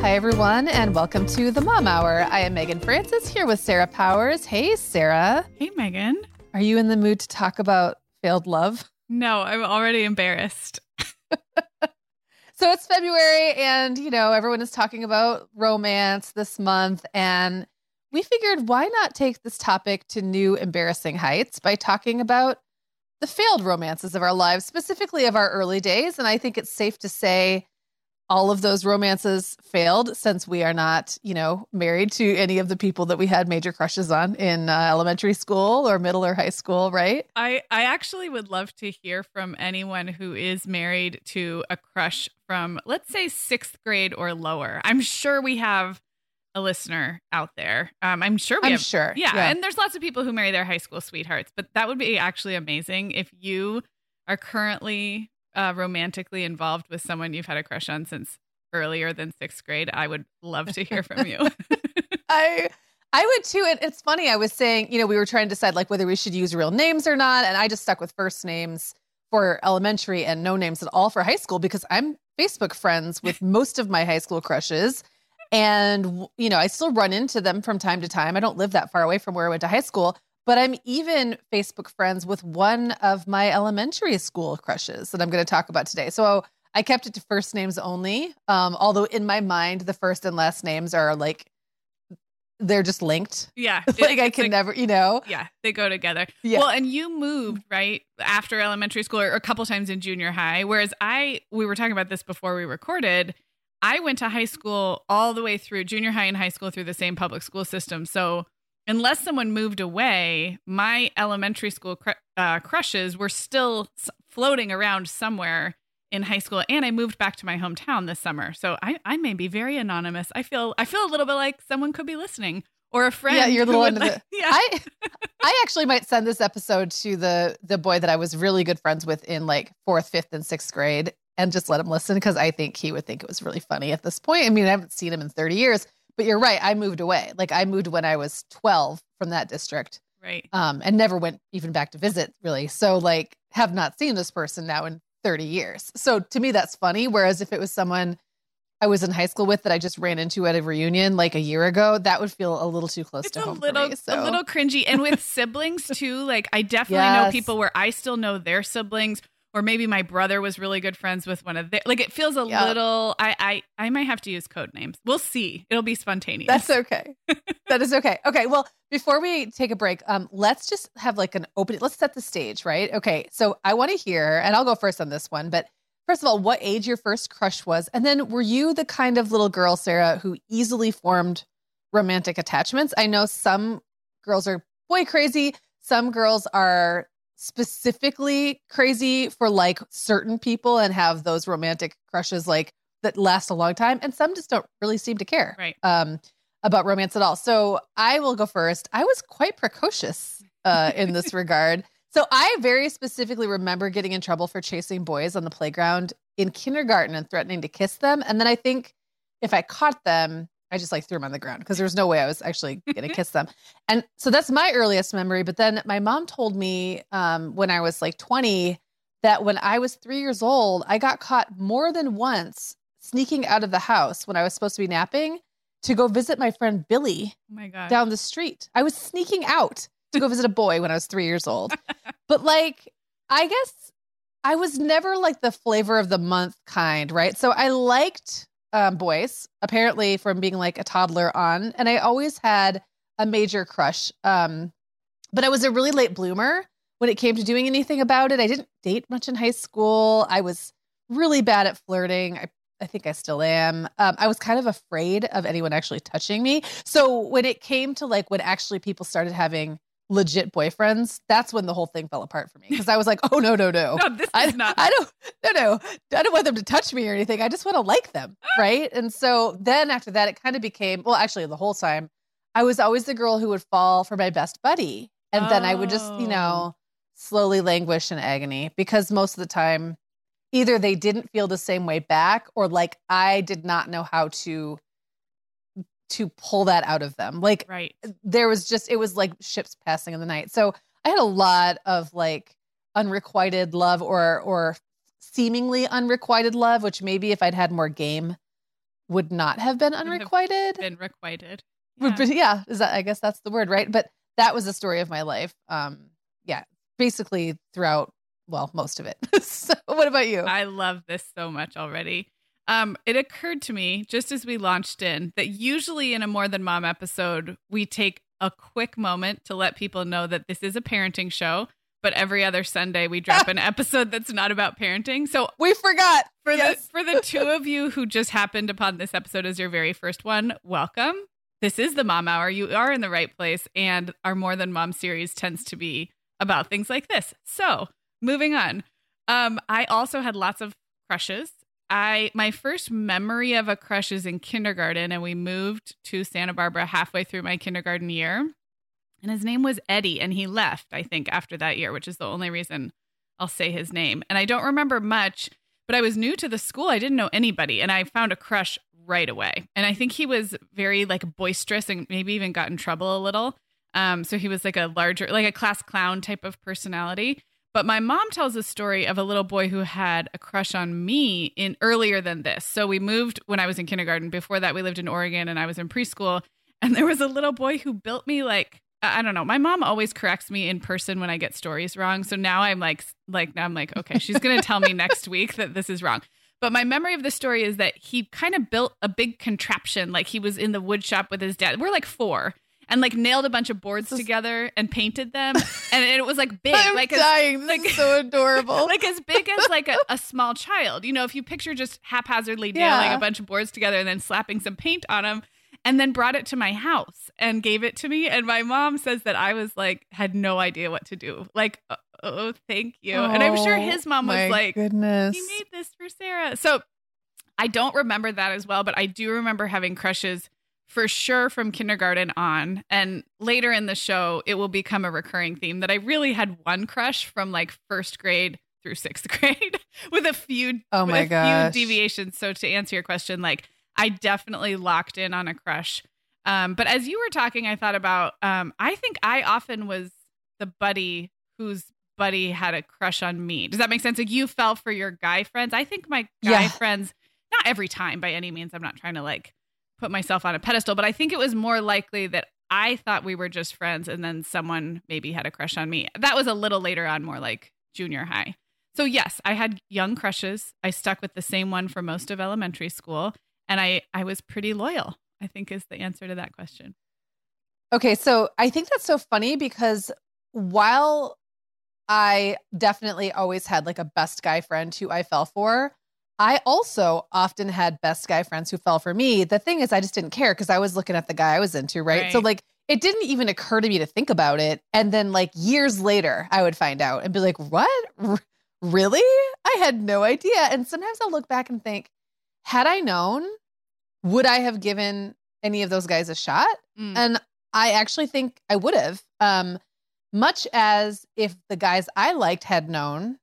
Hi, everyone, and welcome to the Mom Hour. I am Meagan Francis here with Sarah Powers. Hey, Sarah. Hey, Meagan. Are you in the mood to talk about failed love? No, I'm already embarrassed. so it's February, and you know, everyone is talking about romance this month. And we figured why not take this topic to new embarrassing heights by talking about the failed romances of our lives, specifically of our early days. And I think it's safe to say all of those romances failed since we are not, you know, married to any of the people that we had major crushes on in uh, elementary school or middle or high school, right? I I actually would love to hear from anyone who is married to a crush from let's say 6th grade or lower. I'm sure we have a listener out there. Um, I'm sure we I'm have, sure. Yeah, Yeah. and there's lots of people who marry their high school sweethearts, but that would be actually amazing if you are currently uh, romantically involved with someone you've had a crush on since earlier than sixth grade. I would love to hear from you. I I would too. And it's funny. I was saying, you know, we were trying to decide like whether we should use real names or not, and I just stuck with first names for elementary and no names at all for high school because I'm Facebook friends with most of my high school crushes. And, you know, I still run into them from time to time. I don't live that far away from where I went to high school, but I'm even Facebook friends with one of my elementary school crushes that I'm going to talk about today. So I kept it to first names only. Um, although in my mind, the first and last names are like, they're just linked. yeah, like I can never, you know? Yeah, they go together. Yeah. Well, and you moved right after elementary school or a couple times in junior high. Whereas I, we were talking about this before we recorded. I went to high school all the way through junior high and high school through the same public school system. So unless someone moved away, my elementary school cr- uh, crushes were still s- floating around somewhere in high school. And I moved back to my hometown this summer, so I, I may be very anonymous. I feel I feel a little bit like someone could be listening or a friend. Yeah, you're the who little would under like- the. yeah. I I actually might send this episode to the the boy that I was really good friends with in like fourth, fifth, and sixth grade, and just let him listen because I think he would think it was really funny at this point. I mean, I haven't seen him in 30 years, but you're right. I moved away. Like I moved when I was 12 from that district, right. um, and never went even back to visit really. So like, have not seen this person now in 30 years. So to me, that's funny. Whereas if it was someone I was in high school with that I just ran into at a reunion like a year ago, that would feel a little too close It's to a home little, me. So a little cringy, and with siblings too. Like I definitely know people where I still know their siblings, or maybe my brother was really good friends with one of their. Like it feels a Yeah. little. I, I I might have to use code names. We'll see. It'll be spontaneous. That's okay. that is okay. Okay. Well, before we take a break, um, let's just have like an open. Let's set the stage, right? Okay. So I want to hear, and I'll go first on this one. But first of all, what age your first crush was, and then were you the kind of little girl, Sarah, who easily formed romantic attachments? I know some girls are boy crazy. Some girls are specifically crazy for like certain people and have those romantic crushes like that last a long time, and some just don't really seem to care. Right. Um, about romance at all. So I will go first. I was quite precocious uh, in this regard. So I very specifically remember getting in trouble for chasing boys on the playground in kindergarten and threatening to kiss them. And then I think if I caught them, I just like threw them on the ground because there's no way I was actually going to kiss them. And so that's my earliest memory. But then my mom told me um, when I was like 20 that when I was three years old, I got caught more than once sneaking out of the house when I was supposed to be napping to go visit my friend Billy Oh my god. down the street. I was sneaking out to go visit a boy when I was three years old. but like, I guess I was never like the flavor of the month kind, right? So I liked um, boys, apparently from being like a toddler on, and I always had a major crush. Um, but I was a really late bloomer when it came to doing anything about it. I didn't date much in high school. I was really bad at flirting. I I think I still am. Um, I was kind of afraid of anyone actually touching me. So when it came to like when actually people started having legit boyfriends, that's when the whole thing fell apart for me because I was like, oh no, no, no. no, this I, is not. I don't no no I don't want them to touch me or anything. I just want to like them, right? And so then after that, it kind of became well, actually, the whole time I was always the girl who would fall for my best buddy, and then I would just you Oh. know slowly languish in agony because most of the time either they didn't feel the same way back or like I did not know how to to pull that out of them. Like right. there was just it was like ships passing in the night. So I had a lot of like unrequited love or or seemingly unrequited love, which maybe if I'd had more game would not have been have unrequited. Been requited. Yeah. But yeah, is that I guess that's the word, right? But that was the story of my life. Um yeah, basically throughout well, most of it. so what about you? I love this so much already. Um, it occurred to me just as we launched in that usually in a More Than Mom episode, we take a quick moment to let people know that this is a parenting show, but every other Sunday we drop an episode that's not about parenting. So we forgot. for Yes. the for the two of you who just happened upon this episode as your very first one, welcome. This is the Mom Hour. You are in the right place, and our More Than Mom series tends to be about things like this. So, moving on. Um, I also had lots of crushes. I my first memory of a crush is in kindergarten, and we moved to Santa Barbara halfway through my kindergarten year. And his name was Eddie, and he left, I think, after that year, which is the only reason I'll say his name. And I don't remember much, but I was new to the school. I didn't know anybody, and I found a crush right away. And I think he was very like boisterous and maybe even got in trouble a little. Um, so he was like a larger, like a class clown type of personality. But my mom tells a story of a little boy who had a crush on me in earlier than this. So we moved when I was in kindergarten. Before that, we lived in Oregon and I was in preschool. And there was a little boy who built me like I don't know. My mom always corrects me in person when I get stories wrong. So now I'm like like now I'm like, okay, she's gonna tell me next week that this is wrong. But my memory of the story is that he kind of built a big contraption, like he was in the wood shop with his dad. We're like four, and like nailed a bunch of boards together and painted them, and it was like big, I'm like as, dying. This like- is so adorable. like as big as like a, a small child. You know, if you picture just haphazardly Yeah. nailing a bunch of boards together and then slapping some paint on them, and then brought it to my house and gave it to me. And my mom says that I was like had no idea what to do. Like, oh, oh thank you. and I'm sure oh his mom was Oh like, goodness. he made this for Sarah. So I don't remember that as well, but I do remember having crushes for sure from kindergarten on. And later in the show, it will become a recurring theme that I really had one crush from like first grade through sixth grade with a few Oh my few deviations. So to answer your question, like I definitely locked in on a crush. Um, but as you were talking, I thought about um, I think I often was the buddy whose buddy had a crush on me. Does that make sense? Like you fell for your guy friends. I think my guy Yeah. friends, not every time by any means. I'm not trying to like put myself on a pedestal, but I think it was more likely that I thought we were just friends and then someone maybe had a crush on me. That was a little later on, more like junior high. So, yes, I had young crushes. I stuck with the same one for most of elementary school, and I, I was pretty loyal, I think is the answer to that question. Okay, so I think that's so funny because while I definitely always had like a best guy friend who I fell for, I also often had best guy friends who fell for me. The thing is, I just didn't care because I was looking at the guy I was into, right? So, like, it didn't even occur to me to think about it. And then, like, years later, I would find out and be like, what? R- really? I had no idea. And sometimes I'll look back and think, had I known, would I have given any of those guys a shot? Mm. And I actually think I would have. Um, much as if the guys I liked had known,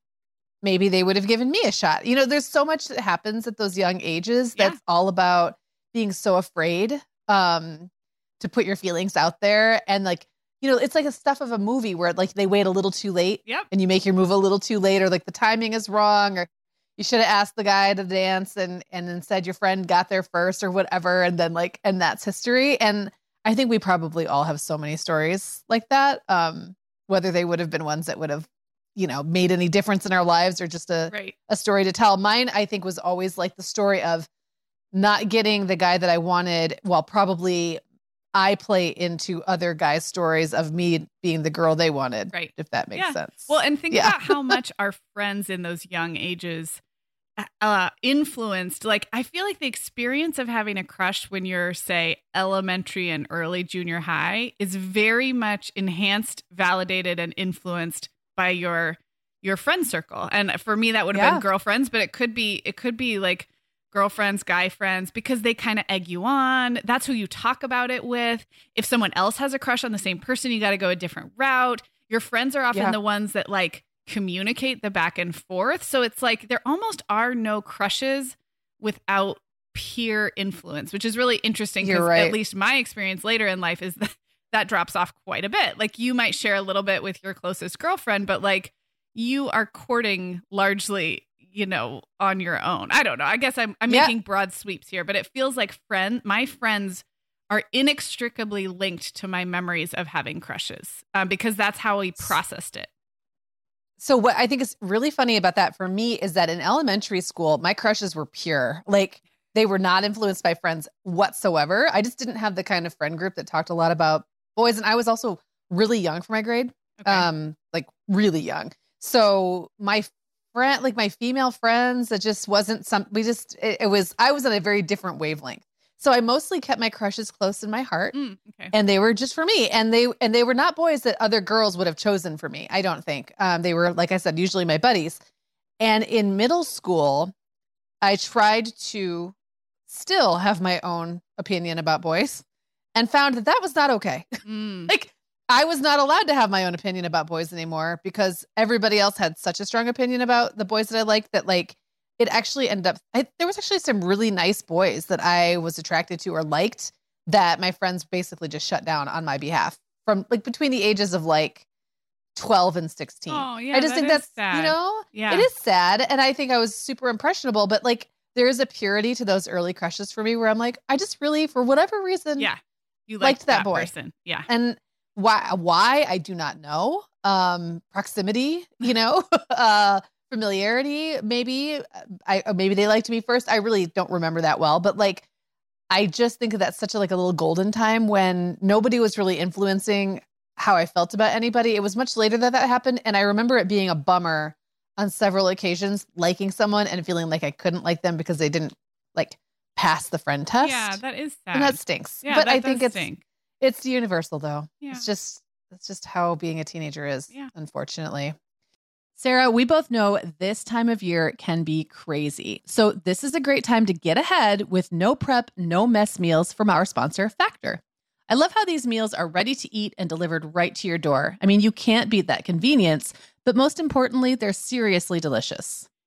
maybe they would have given me a shot. You know, there's so much that happens at those young ages Yeah. that's all about being so afraid um, to put your feelings out there. And like, you know, it's like a stuff of a movie where like they wait a little too late Yep. and you make your move a little too late or like the timing is wrong or you should have asked the guy to dance and and instead your friend got there first or whatever and then like and that's history and i think we probably all have so many stories like that um whether they would have been ones that would have you know made any difference in our lives or just a Right. a story to tell mine i think was always like the story of not getting the guy that i wanted while probably i play into other guys stories of me being the girl they wanted Right. if that makes Yeah. sense Well, and think Yeah. about how much our friends in those young ages uh influenced like I feel like the experience of having a crush when you're say elementary and early junior high is very much enhanced, validated and influenced by your your friend circle. And for me that would have Yeah. been girlfriends, but it could be it could be like girlfriends, guy friends because they kind of egg you on. That's who you talk about it with. If someone else has a crush on the same person, you got to go a different route. Your friends are often Yeah. the ones that like communicate the back and forth. So it's like there almost are no crushes without peer influence, which is really interesting because right. at least my experience later in life is that that drops off quite a bit. Like you might share a little bit with your closest girlfriend, but like you are courting largely, you know, on your own. I don't know. I guess I'm I'm Yeah. making broad sweeps here, but it feels like friend my friends are inextricably linked to my memories of having crushes um, because that's how we processed it. So what I think is really funny about that for me is that in elementary school, my crushes were pure. Like they were not influenced by friends whatsoever. I just didn't have the kind of friend group that talked a lot about boys. And I was also really young for my grade. Okay. Um, like really young. So my friend, like my female friends, it just wasn't some we just it, it was I was on a very different wavelength. So I mostly kept my crushes close in my heart Mm, okay. and they were just for me and they and they were not boys that other girls would have chosen for me i don't think um, they were like i said usually my buddies and in middle school i tried to still have my own opinion about boys and found that that was not okay. Mm, like i was not allowed to have my own opinion about boys anymore because everybody else had such a strong opinion about the boys that i liked that like it actually ended up I, there was actually some really nice boys that i was attracted to or liked that my friends basically just shut down on my behalf from like between the ages of like 12 and 16 Oh yeah, i just that think that's sad. you know yeah, it is sad and i think i was super impressionable but like there is a purity to those early crushes for me where i'm like i just really for whatever reason Yeah, you liked liked, that that, boy. person. Yeah, and why why? I do not know. Um proximity you know uh familiarity maybe. I maybe they liked me first. I really don't remember that well but like i just think that's such a like a little golden time when nobody was really influencing how i felt about anybody. It was much later that that happened and i remember it being a bummer on several occasions liking someone and feeling like i couldn't like them because they didn't like pass the friend test yeah, that is sad. and that stinks yeah, but that i think does it's stink. it's universal though. Yeah. It's just it's just how being a teenager is, Yeah. unfortunately. Sarah, we both know this time of year can be crazy. So this is a great time to get ahead with no prep, no mess meals from our sponsor, Factor. I love how these meals are ready to eat and delivered right to your door. I mean, you can't beat that convenience, but most importantly, they're seriously delicious.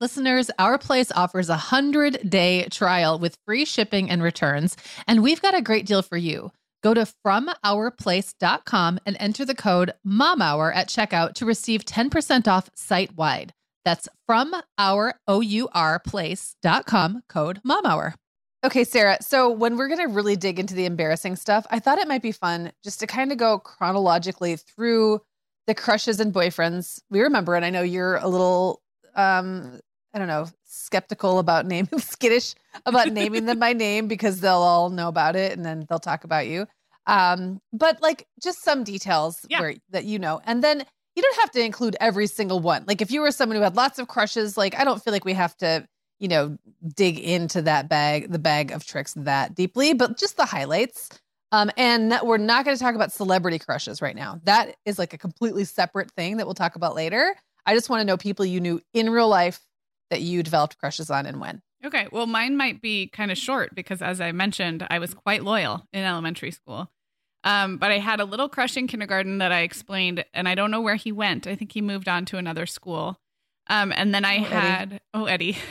Listeners, Our Place offers a 100 day trial with free shipping and returns, and we've got a great deal for you. Go to FromOurPlace.com and enter the code MOMHOUR at checkout to receive 10% off site wide. That's from our O-U-R place.com code MOMHOUR. Okay, Sarah. So when we're going to really dig into the embarrassing stuff, I thought it might be fun just to kind of go chronologically through the crushes and boyfriends we remember. And I know you're a little, um, I don't know, skeptical about naming, skittish about naming them by name because they'll all know about it and then they'll talk about you. Um, but like just some details Yeah. where that you know, and then you don't have to include every single one. Like if you were someone who had lots of crushes, like I don't feel like we have to, you know, dig into that bag, the bag of tricks that deeply, but just the highlights. Um, and that- we're not going to talk about celebrity crushes right now. That is like a completely separate thing that we'll talk about later. I just want to know people you knew in real life that you developed crushes on and when. Okay, well, mine might be kind of short because, as I mentioned, I was quite loyal in elementary school. Um, but I had a little crush in kindergarten that I explained, and I don't know where he went. I think he moved on to another school. Um, and then I Oh, Eddie. had, oh, Eddie.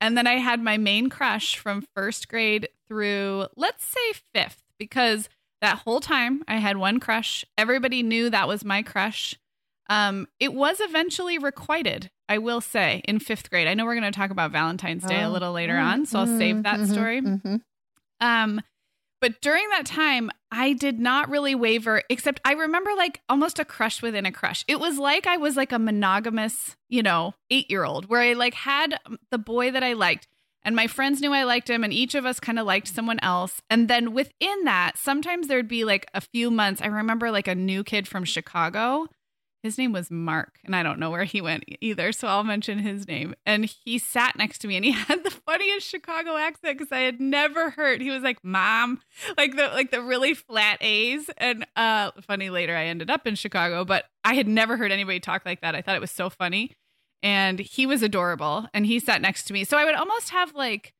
And then I had my main crush from first grade through, let's say, fifth, because that whole time I had one crush. Everybody knew that was my crush. Um, it was eventually requited, I will say, in fifth grade. I know we're going to talk about Valentine's Day a Oh. little later on, so I'll save that Mhm, story. mhm. Um, but during that time, I did not really waver, except I remember like almost a crush within a crush. It was like I was like a monogamous, you know, eight year old where I like had the boy that I liked. And my friends knew I liked him, and each of us kind of liked someone else. And then within that, sometimes there'd be like a few months. I remember like a new kid from Chicago. His name was Mark, and I don't know where he went either, so I'll mention his name. And he sat next to me, and he had the funniest Chicago accent because I had never heard. He was like, "Mom," like the like the really flat A's. And uh, funny later, I ended up in Chicago, but I had never heard anybody talk like that. I thought it was so funny, and he was adorable, and he sat next to me. So I would almost have like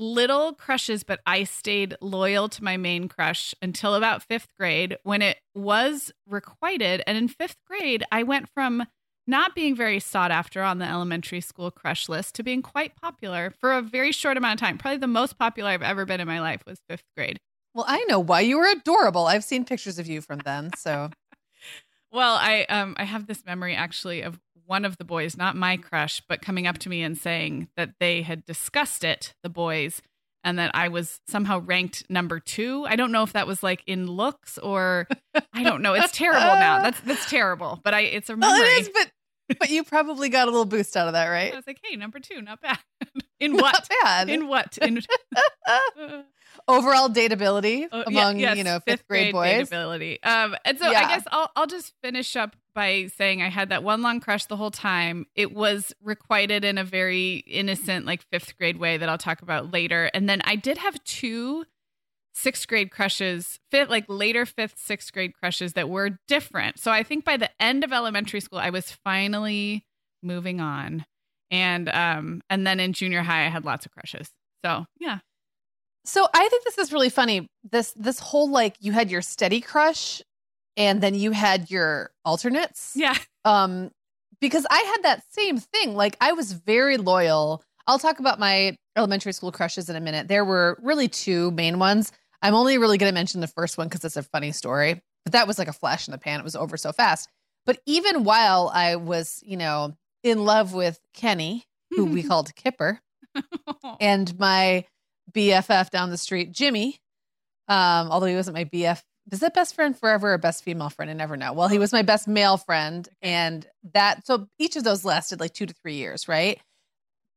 little crushes, but I stayed loyal to my main crush until about fifth grade when it was requited. And in fifth grade, I went from not being very sought after on the elementary school crush list to being quite popular for a very short amount of time. Probably the most popular I've ever been in my life was fifth grade. Well, I know why you were adorable. I've seen pictures of you from then. So Well, I um I have this memory actually of one of the boys, not my crush, but coming up to me and saying that they had discussed it, the boys, and that I was somehow ranked number two. I don't know if that was like in looks or I don't know. It's terrible now. That's that's terrible. But I it's a memory. well, it is, but but you probably got a little boost out of that, right? I was like, hey, number two, not bad. in what? Not bad. In what? In Overall dateability Oh, yeah, among yes, you know fifth, grade, boys. dateability. Um, and so Yeah. I guess I'll I'll just finish up by saying I had that one long crush the whole time. It was requited in a very innocent, like fifth grade way that I'll talk about later. And then I did have two sixth grade crushes, fifth like later fifth, sixth grade crushes that were different. So I think by the end of elementary school, I was finally moving on. And um and then in junior high I had lots of crushes. So yeah. So I think this is really funny. This this whole like you had your steady crush and then you had your alternates. Yeah. Um because I had that same thing. Like I was very loyal. I'll talk about my elementary school crushes in a minute. There were really two main ones. I'm only really going to mention the first one because it's a funny story. But that was like a flash in the pan. It was over so fast. But even while I was, you know, in love with Kenny, who we called Kipper, and my BFF down the street, Jimmy, um, although he wasn't my BF. Is that best friend forever or best female friend? I never know. Well, he was my best male friend. And that, so each of those lasted like two to three years, right?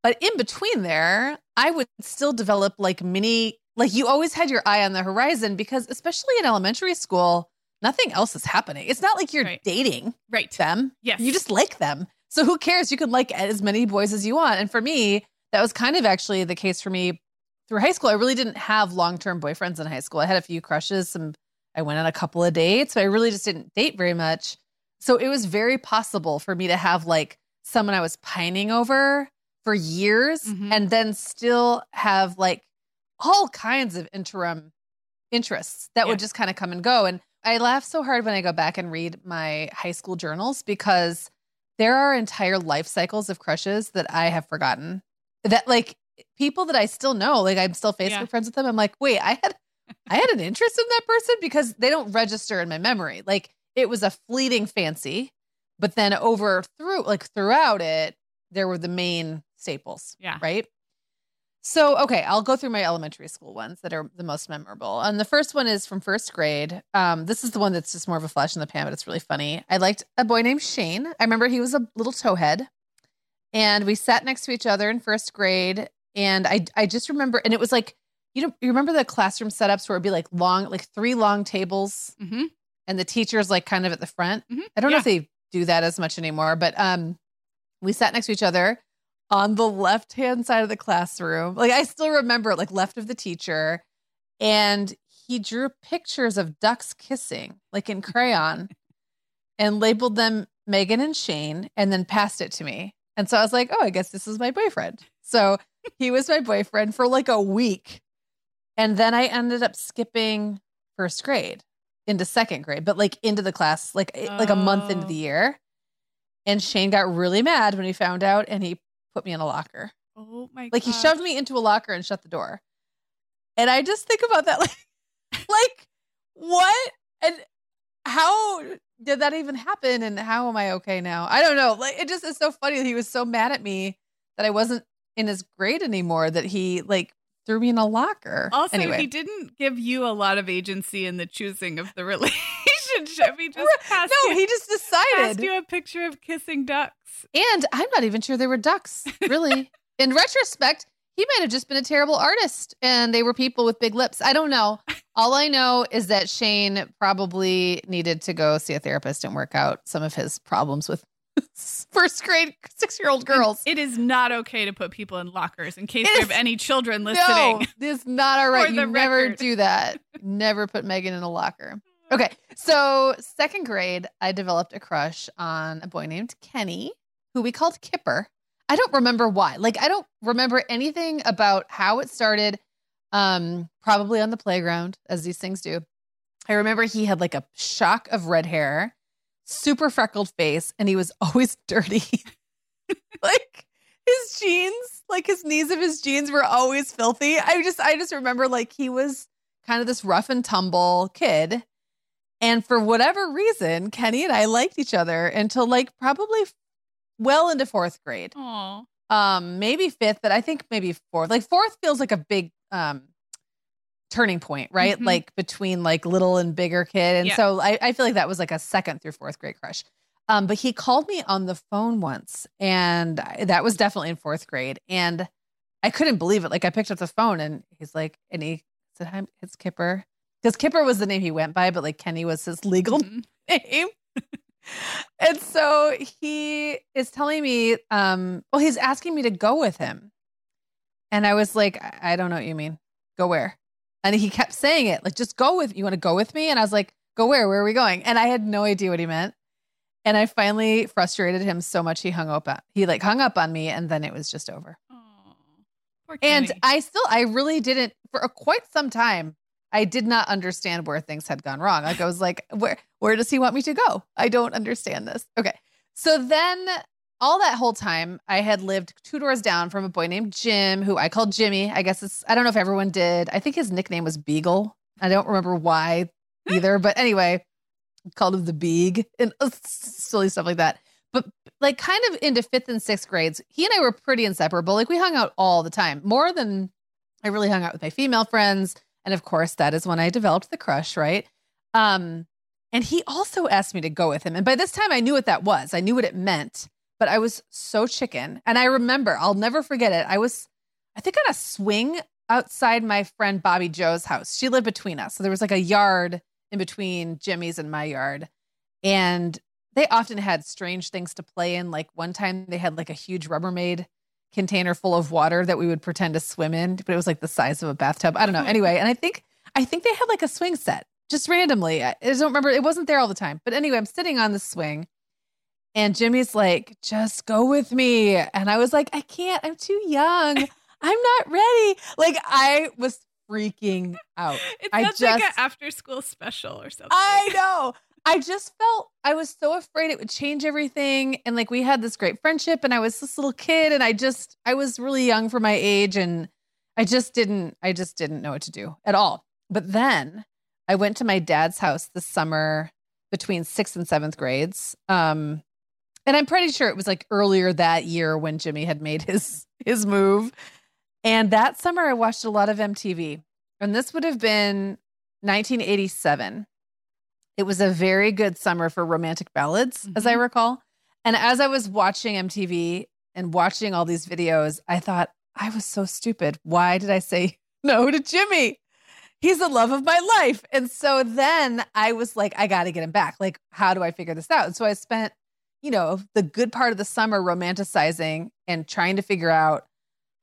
But in between there, I would still develop like mini, like you always had your eye on the horizon because, especially in elementary school, nothing else is happening. It's not like you're Right. dating right. them. Yes. You just like them. So who cares? You can like as many boys as you want. And for me, that was kind of actually the case for me through high school. I really didn't have long term boyfriends in high school. I had a few crushes, some I went on a couple of dates, but I really just didn't date very much. So it was very possible for me to have like someone I was pining over for years Mhm. and then still have like all kinds of interim interests that Yeah. would just kind of come and go. And I laugh so hard when I go back and read my high school journals because there are entire life cycles of crushes that I have forgotten. That like people that I still know, like I'm still Facebook Yeah. friends with them. I'm like, wait, I had I had an interest in that person because they don't register in my memory. Like it was a fleeting fancy, but then over through like throughout it, there were the main staples. Yeah. Right. So, okay, I'll go through my elementary school ones that are the most memorable. And the first one is from first grade. Um, this is the one that's just more of a flash in the pan, but it's really funny. I liked a boy named Shane. I remember he was a little towhead, and we sat next to each other in first grade. And I, I just remember, and it was like, you know, you remember the classroom setups where it'd be like long, like three long tables, hmm and the teacher's like kind of at the front. Mhm. I don't know if they do that as much anymore, but um, we sat next to each other on the left hand side of the classroom. Like I still remember, it, like left of the teacher, and he drew pictures of ducks kissing, like in crayon, and labeled them Meagan and Shane, and then passed it to me. And so I was like, oh, I guess this is my boyfriend. So he was my boyfriend for like a week. And then I ended up skipping first grade into second grade, but like into the class, like eh, like a month into Oh. the year. And Shane got really mad when he found out and he put me in a locker. Oh my god Like he shoved me into a locker and shut the door. And I just think about that like like what and how did that even happen and how am I okay now? I don't know. Like it just is so funny that he was so mad at me that I wasn't in his grade anymore that he like threw me in a locker. Also, anyway. he didn't give you a lot of agency in the choosing of the relationship. He just passed, no, you, he just passed decided. you a picture of kissing ducks. And I'm not even sure they were ducks, really. In retrospect, he might have just been a terrible artist and they were people with big lips. I don't know. All I know is that Shane probably needed to go see a therapist and work out some of his problems with first grade six year old girls. It is not okay to put people in lockers in case we have any children no, listening. this is not all right. You never record. do that. Never put Meagan in a locker. Okay. So, second grade, I developed a crush on a boy named Kenny, who we called Kipper. I don't remember why. Like, I don't remember anything about how it started. Um, probably on the playground, as these things do. I remember he had like a shock of red hair, super freckled face, and he was always dirty. like his jeans, like his knees of his jeans were always filthy. I just I just remember like he was kind of this rough and tumble kid. And for whatever reason, Kenny and I liked each other until like probably well into fourth grade. Oh, Um, maybe fifth, but I think maybe fourth. Like fourth feels like a big um turning point, right? Mhm. Like between like little and bigger kid. And Yeah. so I, I feel like that was like a second through fourth grade crush. Um, but he called me on the phone once, and I- that was definitely in fourth grade. And I couldn't believe it. Like I picked up the phone and he's like, and he said, Hi, it's Kipper. Because Kipper was the name he went by, but like Kenny was his legal Mhm. name. and so he is telling me, um, well, he's asking me to go with him. And I was like, I, I don't know what you mean. Go where? And he kept saying it, like, just go with you want to go with me? And I was like, go where? Where are we going? And I had no idea what he meant. And I finally frustrated him so much he hung up on he like hung up on me and then it was just over. Poor And I still, I really didn't for a, quite some time. I did not understand where things had gone wrong. Like I was like, where, where does he want me to go? I don't understand this. Okay, so then all that whole time, I had lived two doors down from a boy named Jim, who I called Jimmy. I guess it's, I don't know if everyone did. I think his nickname was Beagle. I don't remember why either, but anyway, called him the Beeg and uh, silly stuff like that. But like kind of into fifth and sixth grades, he and I were pretty inseparable. Like we hung out all the time, more than I really hung out with my female friends. And of course, that is when I developed the crush, right? Um, and he also asked me to go with him. And by this time, I knew what that was. I knew what it meant, but I was so chicken. And I remember, I'll never forget it. I was, I think, on a swing outside my friend Bobby Joe's house. She lived between us. So there was like a yard in between Jimmy's and my yard. And they often had strange things to play in. Like one time they had like a huge Rubbermaid container full of water that we would pretend to swim in, but it was like the size of a bathtub. I don't know. Anyway, and I think I think they had like a swing set just randomly. I don't remember. It wasn't there all the time. But anyway, I'm sitting on the swing and Jimmy's like, just go with me. And I was like, I can't. I'm too young. I'm not ready. Like I was freaking out. It I just, like an after school special or something. I know. I just felt I was so afraid it would change everything. And like we had this great friendship, and I was this little kid, and I just I was really young for my age, and I just didn't I just didn't know what to do at all. But then I went to my dad's house this summer between sixth and seventh grades. Um, and I'm pretty sure it was like earlier that year when Jimmy had made his his move. And that summer I watched a lot of MTV. And this would have been 1987. It was a very good summer for romantic ballads, mm-hmm. as I mm-hmm. recall. And as I was watching MTV and watching all these videos, I thought, I was so stupid. Why did I say no to Jimmy? He's the love of my life. And so then I was like, I got to get him back. Like, how do I figure this out? And so I spent, you know, the good part of the summer romanticizing and trying to figure out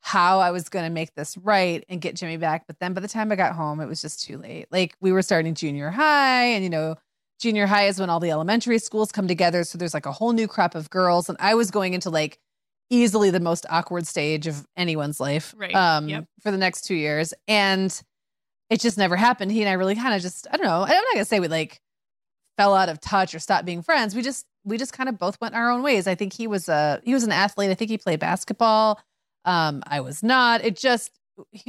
how I was going to make this right and get Jimmy back. But then by the time I got home, it was just too late. Like we were starting junior high, and you know, junior high is when all the elementary schools come together. So there's like a whole new crop of girls. And I was going into like easily the most awkward stage of anyone's life right. um, yep. for the next two years. And it just never happened. He and I really kind of just, I don't know, I'm not going to say we like fell out of touch or stopped being friends. We just, we just kind of both went our own ways. I think he was a, he was an athlete. I think he played basketball. Um, I was not. It just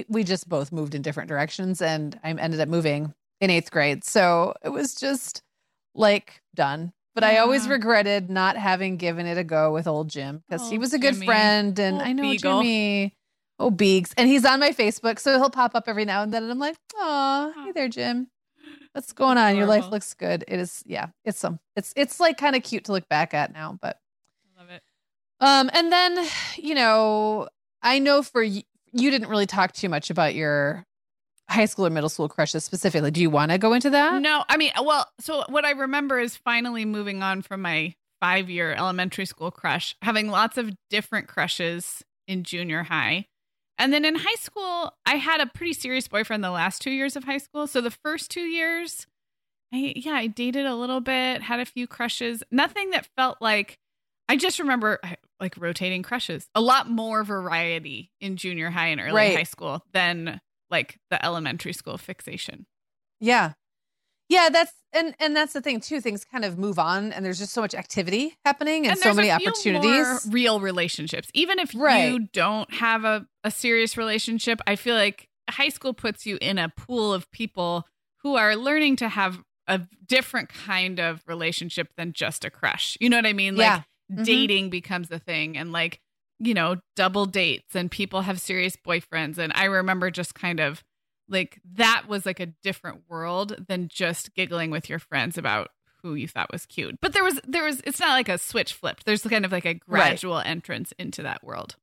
we just both moved in different directions, and I ended up moving in eighth grade. So it was just like done. But yeah. I always regretted not having given it a go with old Jim because oh, he was a good Jimmy. friend, and old I know Beagle. Jimmy. Oh, Beegs. And he's on my Facebook, so he'll pop up every now and then. And I'm like, oh, hey there, Jim. What's going on? Your life looks good. It is, yeah, it's some, it's, it's like kind of cute to look back at now, but I love it. Um, and then, you know, I know for you, you didn't really talk too much about your high school or middle school crushes specifically. Do you want to go into that? No, I mean, well, so what I remember is finally moving on from my five year elementary school crush, having lots of different crushes in junior high. And then in high school, I had a pretty serious boyfriend the last two years of high school. So the first two years, I, yeah, I dated a little bit, had a few crushes, nothing that felt like I just remember like rotating crushes. A lot more variety in junior high and early right. high school than like the elementary school fixation. Yeah. Yeah, that's and and that's the thing too. Things kind of move on, and there's just so much activity happening, and, and so many opportunities. real relationships, even if right. you don't have a a serious relationship, I feel like high school puts you in a pool of people who are learning to have a different kind of relationship than just a crush. You know what I mean? Like yeah mm-hmm. dating becomes a thing and like you know double dates and people have serious boyfriends. And i remember just kind of like that was like a different world than just giggling with your friends about who you thought was cute. But there was there was it's not like a switch flipped. There's kind of like a gradual right. entrance into that world.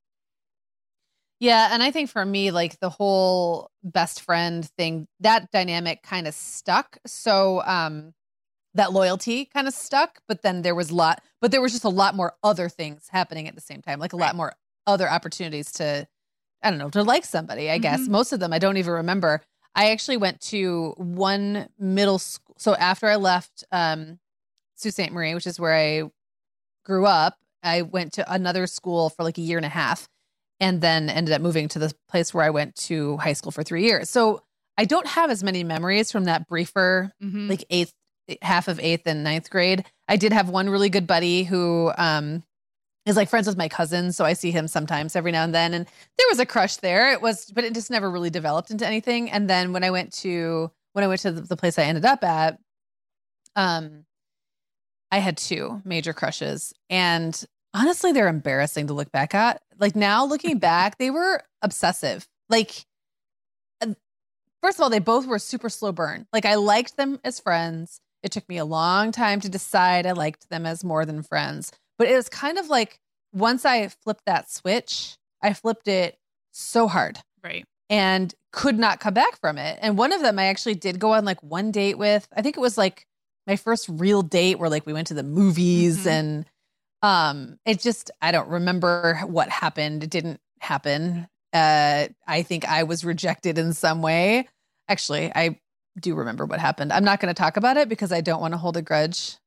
Yeah and i think for me like the whole best friend thing that dynamic kind of stuck. So um that loyalty kind of stuck, but then there was a lot, but there was just a lot more other things happening at the same time, like a right. lot more other opportunities to, I don't know, to like somebody, I mm-hmm. guess. Most of them I don't even remember. I actually went to one middle school. So after I left um, Sault Ste. Marie, which is where I grew up, I went to another school for like a year and a half and then ended up moving to the place where I went to high school for three years. So I don't have as many memories from that briefer, mm-hmm. like eighth half of eighth and ninth grade. I did have one really good buddy who um, is like friends with my cousin, so I see him sometimes every now and then. And there was a crush there. It was, but it just never really developed into anything. And then when I went to when I went to the, place I ended up at, um, I had two major crushes, and honestly, they're embarrassing to look back at. Like now, looking back, they were obsessive. Like, uh, first of all, they both were super slow burn. Like, I liked them as friends. It took me a long time to decide I liked them as more than friends. But it was kind of like once I flipped that switch, I flipped it so hard. Right. And could not come back from it. And one of them I actually did go on like one date with. I think it was like my first real date where like we went to the movies Mhm. and um it just I don't remember what happened. It didn't happen. Uh I think I was rejected in some way. Actually, I do remember what happened. I'm not going to talk about it because I don't want to hold a grudge.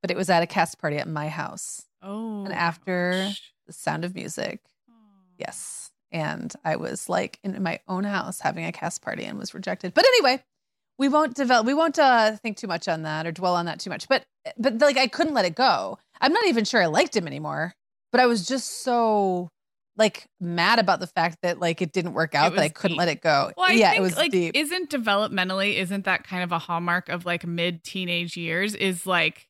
But it was at a cast party at my house. Oh. And after- gosh. The sound of music. Oh. Yes. And I was like in my own house having a cast party and was rejected. But anyway, we won't develop we won't uh think too much on that or dwell on that too much. But but like I couldn't let it go. I'm not even sure I liked him anymore. But I was just so like mad about the fact that like it didn't work out that I couldn't deep. let it go. Well, I yeah, think it was like deep. isn't developmentally isn't that kind of a hallmark of like mid teenage years is like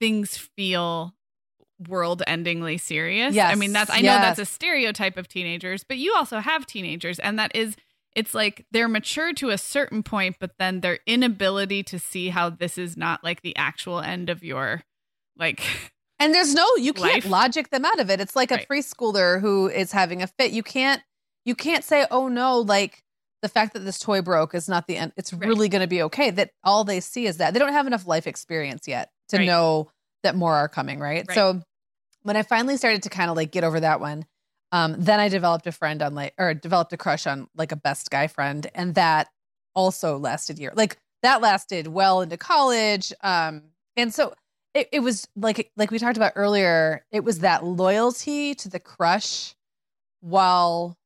things feel world endingly serious. Yes. I mean that's I know that's a stereotype of teenagers, but you also have teenagers and that is it's like they're mature to a certain point, but then their inability to see how this is not like the actual end of your like And there's no you can't Life. logic them out of it. It's like a Right. preschooler who is having a fit. You can't you can't say, "Oh no, like the fact that this toy broke is not the end. It's Right. really going to be okay." That all they see is that. They don't have enough life experience yet to Right. know that more are coming, right? Right. So when I finally started to kind of like get over that one, um, then I developed a friend on like or developed a crush on like a best guy friend and that also lasted year. Like that lasted well into college. Um, and so it, it was like like we talked about earlier it was that loyalty to the crush while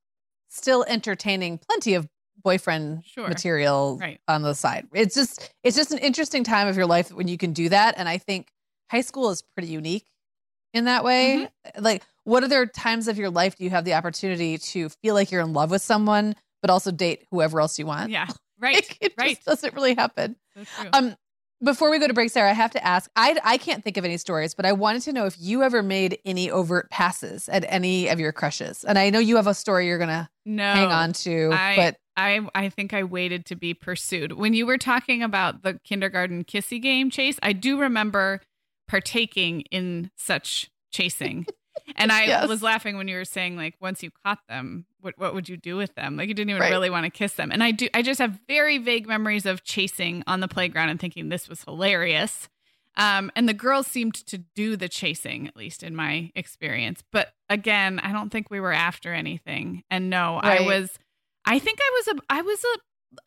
still entertaining plenty of boyfriend Sure. material Right. on the side it's just it's just an interesting time of your life when you can do that and i think high school is pretty unique in that way Mm-hmm. like what other times of your life do you have the opportunity to feel like you're in love with someone but also date whoever else you want yeah. Right. Like, it right. just doesn't really happen That's true. um, before we go to break, Sarah, I have to ask. I I can't think of any stories, but I wanted to know if you ever made any overt passes at any of your crushes. And I know you have a story you're gonna no. hang on to, I- but I I think I waited to be pursued. When you were talking about the kindergarten kissy game chase, I do remember partaking in such chasing. and I Yes. was laughing when you were saying like once you caught them, what what would you do with them? Like you didn't even Right. really want to kiss them. And I do I just have very vague memories of chasing on the playground and thinking this was hilarious. Um, and the girls seemed to do the chasing, at least in my experience. But again, I don't think we were after anything. And no, I was I think I was a I was a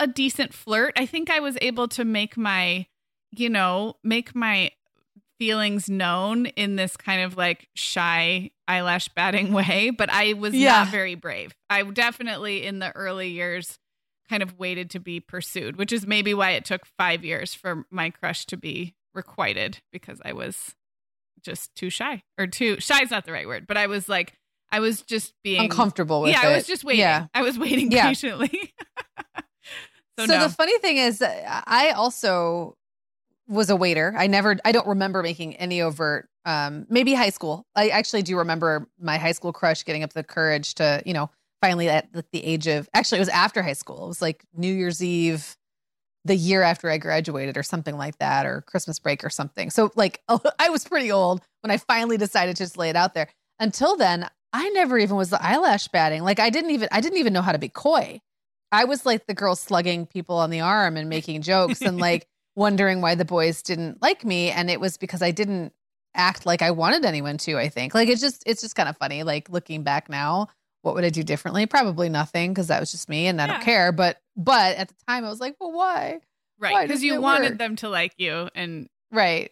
a decent flirt. I think I was able to make my you know, make my feelings known in this kind of like shy eyelash batting way, but I was Yeah. not very brave. I definitely in the early years kind of waited to be pursued, which is maybe why it took 5 years for my crush to be requited because I was just too shy or too shy is not the right word, but I was like I was just being uncomfortable with yeah, it. I was just waiting. Yeah. I was waiting Yeah. patiently. so So, no. the funny thing is, I also was a waiter. I never, I don't remember making any overt. Um, maybe high school. I actually do remember my high school crush getting up the courage to, you know, finally at the- age of. Actually, it was after high school. It was like New Year's Eve, the year after I graduated, or something like that, or Christmas break or something. So, like, I was pretty old when I finally decided to just lay it out there. Until then, I never even was the eyelash batting. Like, I didn't even, I didn't even know how to be coy. I was like the girl slugging people on the arm and making jokes and like wondering why the boys didn't like me. And it was because I didn't act like I wanted anyone to, I think. Like it's just it's just kind of funny. Like looking back now, what would I do differently? Probably nothing, because that was just me and I Yeah. don't care. But but at the time I was like, well, why? right, because you wanted work? them to like you and Right.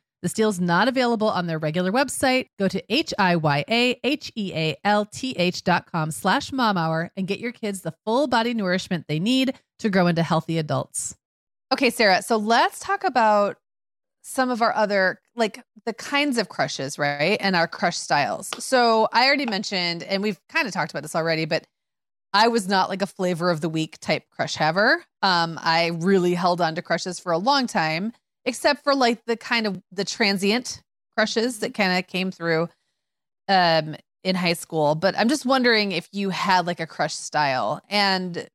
This deal is not available on their regular website. Go to H-I-Y-A-H-E-A-L-T-H dot com slash momhour and get your kids the full body nourishment they need to grow into healthy adults. Okay, Sarah, so let's talk about some of our other like the kinds of crushes, right? And our crush styles. So I already mentioned, and we've kind of talked about this already, but I was not like a flavor of the week type crush haver. Um, I really held on to crushes for a long time, except for like the kind of the transient crushes that kind of came through um in high school. But I'm just wondering if you had like a crush style. And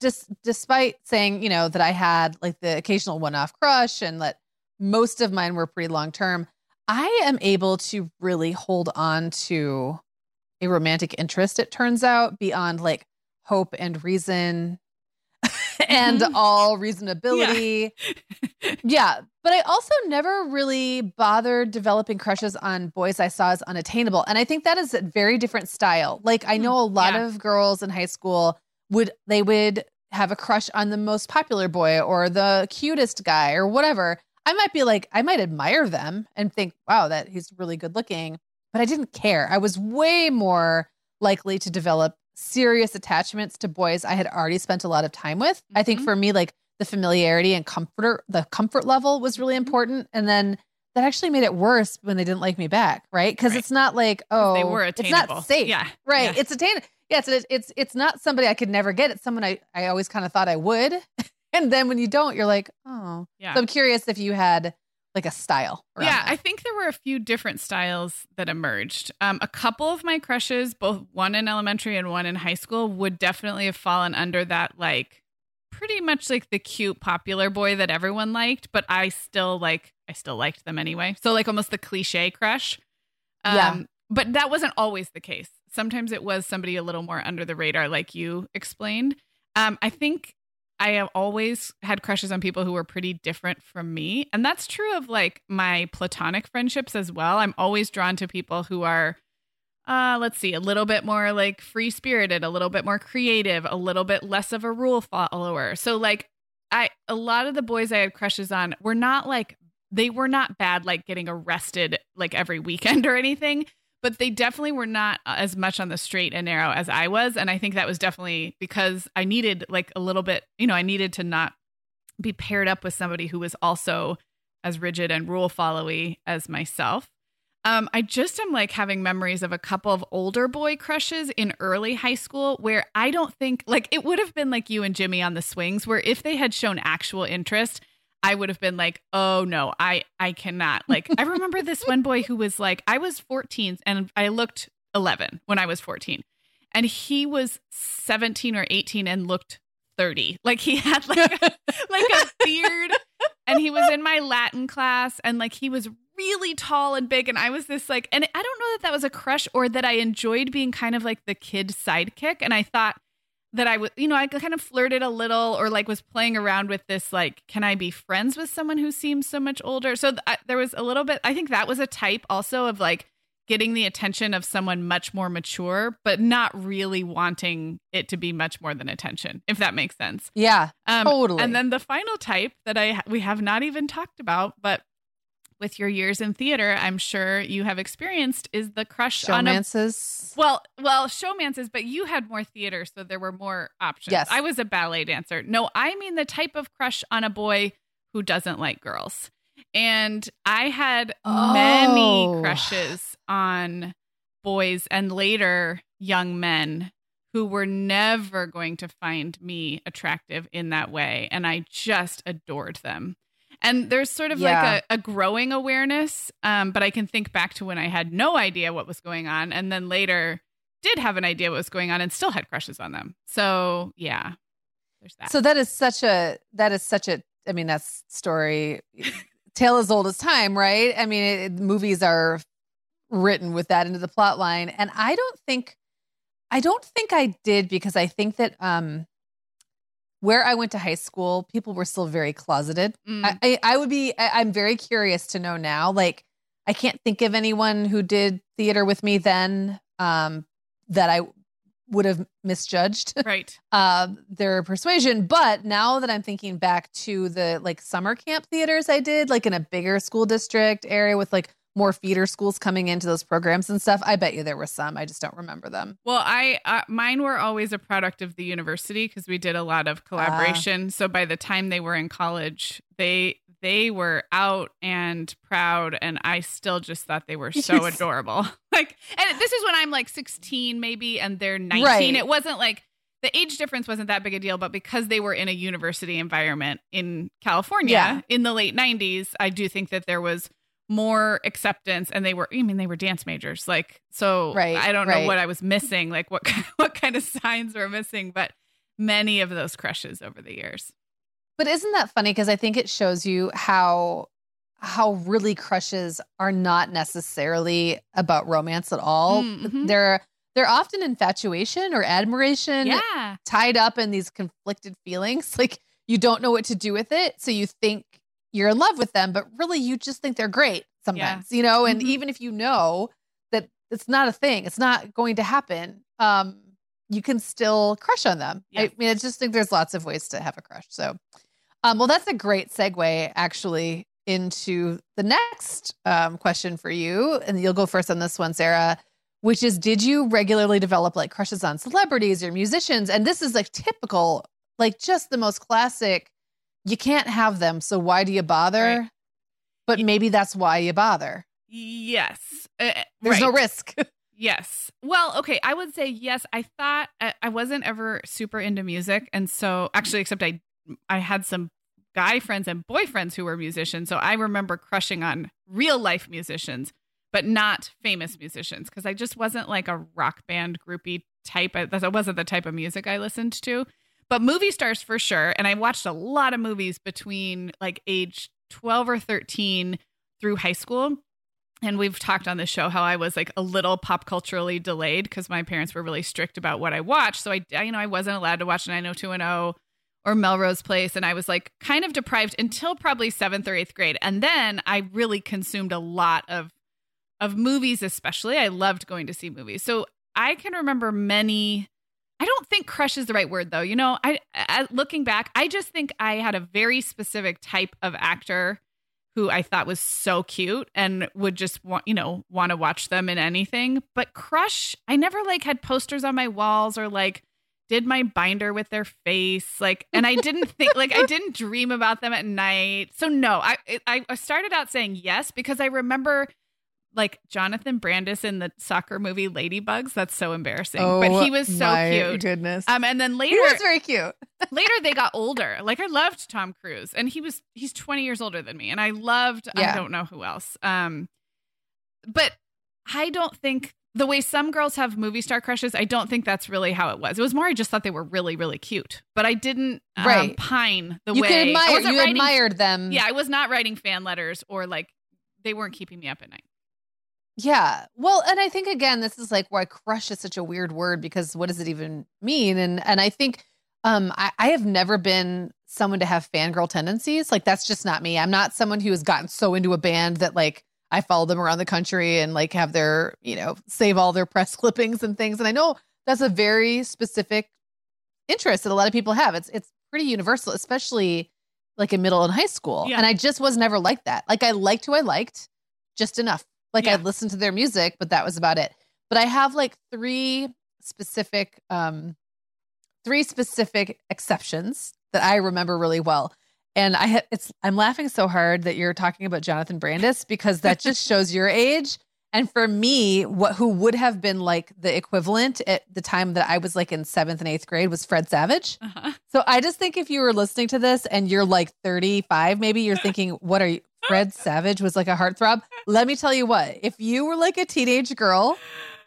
just despite saying, you know, that I had like the occasional one-off crush and that most of mine were pretty long term, I am able to really hold on to a romantic interest, it turns out, beyond like hope and reason and Mhm. all reasonability. Yeah. Yeah. But I also never really bothered developing crushes on boys I saw as unattainable. And I think that is a very different style. Like I Mm, know a lot yeah. of girls in high school would they would have a crush on the most popular boy or the cutest guy or whatever. I might be like, I might admire them and think, wow, that he's really good looking. But I didn't care. I was way more likely to develop serious attachments to boys I had already spent a lot of time with. I think Mhm. for me, like the familiarity and comfort, the comfort level was really Mm-hmm. important. And then that actually made it worse when they didn't like me back, right? Because Right. it's not like, oh, they were attainable. it's not safe. Yeah. Right. Yeah. It's attainable. Yeah, it's, it's it's not somebody I could never get. It's someone I, I always kind of thought I would. and then when you don't, you're like, oh. Yeah. So I'm curious if you had like a style. Yeah. I think there were a few different styles that emerged. Um, a couple of my crushes, both one in elementary and one in high school, would definitely have fallen under that, like, pretty much like the cute popular boy that everyone liked, but I still like, I still liked them anyway. So, like, almost the cliche crush. Um, Yeah. But that wasn't always the case. Sometimes it was somebody a little more under the radar, like you explained. Um, I think I have always had crushes on people who were pretty different from me. And that's true of like my platonic friendships as well. I'm always drawn to people who are, uh, let's see, a little bit more like free spirited, a little bit more creative, a little bit less of a rule follower. So, like, I, a lot of the boys I had crushes on were not like, they were not bad, like getting arrested like every weekend or anything but they definitely were not uh, as much on the straight and narrow as I was. And I think that was definitely because I needed like a little bit, you know, I needed to not be paired up with somebody who was also as rigid and rule followy as myself. Um, I just am like having memories of a couple of older boy crushes in early high school where I don't think like it would have been like you and Jimmy on the swings, where if they had shown actual interest, I would have been like, "Oh no, I I cannot." Like I remember this one boy who was like, I was 14 and I looked 11 when I was 14. And he was 17 or 18 and looked 30. Like he had like a, like a beard and he was in my Latin class and like he was really tall and big and I was this like and I don't know that that was a crush or that I enjoyed being kind of like the kid sidekick and I thought that I was, you know, I kind of flirted a little or like was playing around with this, like, can I be friends with someone who seems so much older? So th- I, there was a little bit, I think that was a type also of like getting the attention of someone much more mature, but not really wanting it to be much more than attention, if that makes sense. Yeah, um, totally. And then the final type that I we have not even talked about, but with your years in theater, I'm sure you have experienced is the crush showmances. on a, well, well, showmances, but you had more theater, so there were more options. Yes, I was a ballet dancer. No, I mean the type of crush on a boy who doesn't like girls. And I had oh. many crushes on boys and later young men who were never going to find me attractive in that way. And I just adored them. And there's sort of yeah. like a, a, growing awareness. Um, but I can think back to when I had no idea what was going on and then later did have an idea what was going on and still had crushes on them. So yeah, there's that. So that is such a, that is such a, I mean, that's story, tale as old as time, right? I mean, it, movies are written with that into the plot line. And I don't think, I don't think I did because I think that, um, where I went to high school, people were still very closeted. Mm. I, I, I, would be, I, I'm very curious to know now. Like, I can't think of anyone who did theater with me then um, that I would have misjudged right uh, their persuasion. But now that I'm thinking back to the like summer camp theaters I did, like in a bigger school district area with like more feeder schools coming into those programs and stuff. I bet you there were some. I just don't remember them. Well, I uh, mine were always a product of the university because we did a lot of collaboration. Uh, so by the time they were in college, they they were out and proud and I still just thought they were so adorable. like and this is when I'm like 16 maybe and they're 19. Right. It wasn't like the age difference wasn't that big a deal, but because they were in a university environment in California yeah. in the late 90s, I do think that there was more acceptance and they were I mean they were dance majors like so right, I don't right. know what I was missing like what what kind of signs were missing but many of those crushes over the years. But isn't that funny because I think it shows you how how really crushes are not necessarily about romance at all. Mm-hmm. They're they're often infatuation or admiration yeah. tied up in these conflicted feelings like you don't know what to do with it so you think you're in love with them, but really you just think they're great sometimes, yeah. you know? And mm-hmm. even if you know that it's not a thing, it's not going to happen, um, you can still crush on them. Yeah. I mean, I just think there's lots of ways to have a crush. So, um, well, that's a great segue actually into the next um, question for you. And you'll go first on this one, Sarah, which is Did you regularly develop like crushes on celebrities or musicians? And this is like typical, like just the most classic you can't have them. So why do you bother? Right. But maybe that's why you bother. Yes. Uh, There's right. no risk. yes. Well, okay. I would say yes. I thought uh, I wasn't ever super into music. And so actually, except I, I had some guy friends and boyfriends who were musicians. So I remember crushing on real life musicians, but not famous musicians because I just wasn't like a rock band groupie type. That wasn't the type of music I listened to but movie stars for sure. And I watched a lot of movies between like age 12 or 13 through high school. And we've talked on the show how I was like a little pop culturally delayed because my parents were really strict about what I watched. So I, you know, I wasn't allowed to watch 90210 or Melrose Place. And I was like kind of deprived until probably seventh or eighth grade. And then I really consumed a lot of of movies, especially. I loved going to see movies. So I can remember many I don't think crush is the right word though. You know, I, I, looking back, I just think I had a very specific type of actor who I thought was so cute and would just want, you know, want to watch them in anything. But crush, I never like had posters on my walls or like did my binder with their face like and I didn't think like I didn't dream about them at night. So no, I I started out saying yes because I remember like Jonathan Brandis in the soccer movie Ladybugs. That's so embarrassing. Oh, but he was so my cute. Goodness. Um, and then later, he was very cute. later they got older. Like I loved Tom Cruise, and he was he's twenty years older than me, and I loved Yeah. I don't know who else. Um, but I don't think the way some girls have movie star crushes, I don't think that's really how it was. It was more I just thought they were really really cute, but I didn't um, Right. pine the you way could admire. You writing- admired them. Yeah, I was not writing fan letters or like they weren't keeping me up at night. Yeah. Well, and I think again, this is like why crush is such a weird word because what does it even mean? And and I think um I, I have never been someone to have fangirl tendencies. Like that's just not me. I'm not someone who has gotten so into a band that like I follow them around the country and like have their, you know, save all their press clippings and things. And I know that's a very specific interest that a lot of people have. It's it's pretty universal, especially like in middle and high school. Yeah. And I just was never like that. Like I liked who I liked just enough. Like Yeah. I listened to their music, but that was about it. But I have like three specific um three specific exceptions that I remember really well. And I ha- it's I'm laughing so hard that you're talking about Jonathan Brandis because that just shows your age. And for me, what who would have been like the equivalent at the time that I was like in seventh and eighth grade was Fred Savage. Uh-huh. So I just think if you were listening to this and you're like 35, maybe you're thinking, what are you? Fred Savage was like a heartthrob. Let me tell you what, if you were like a teenage girl,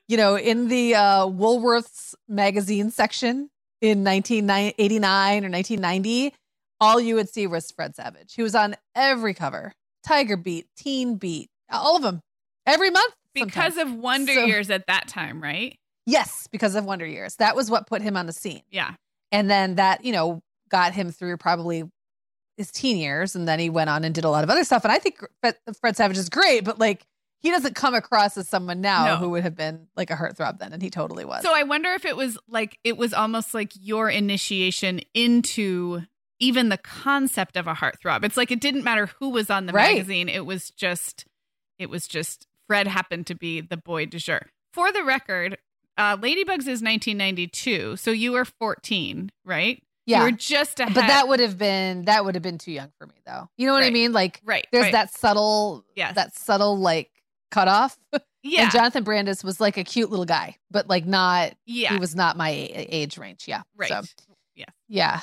you know, in the uh, Woolworths magazine section in 1989 or 1990, all you would see was Fred Savage. He was on every cover Tiger Beat, Teen Beat, all of them, every month. Because sometimes. of Wonder So- Years at that time, right? yes, because of Wonder Years. That was what put him on the scene. Yeah. and then that you know got him through probably his teen years and then he went on and did a lot of other stuff and i think fred, fred savage is great but like he doesn't come across as someone now No. who would have been like a heartthrob then and he totally was So I wonder if it was like it was almost like your initiation into even the concept of a heartthrob. It's like it didn't matter who was on the Right. magazine. It was just it was just Fred happened to be the boy de jour. For the record, uh, Ladybugs is 1992, so you were 14, right? Yeah You were just ahead. but that would have been that would have been too young for me though you know what i mean like right. there's right. that subtle Yes. that subtle like cutoff yeah. and jonathan brandis was like a cute little guy but like not yeah. he was not my age range yeah right. so Yeah. Yeah.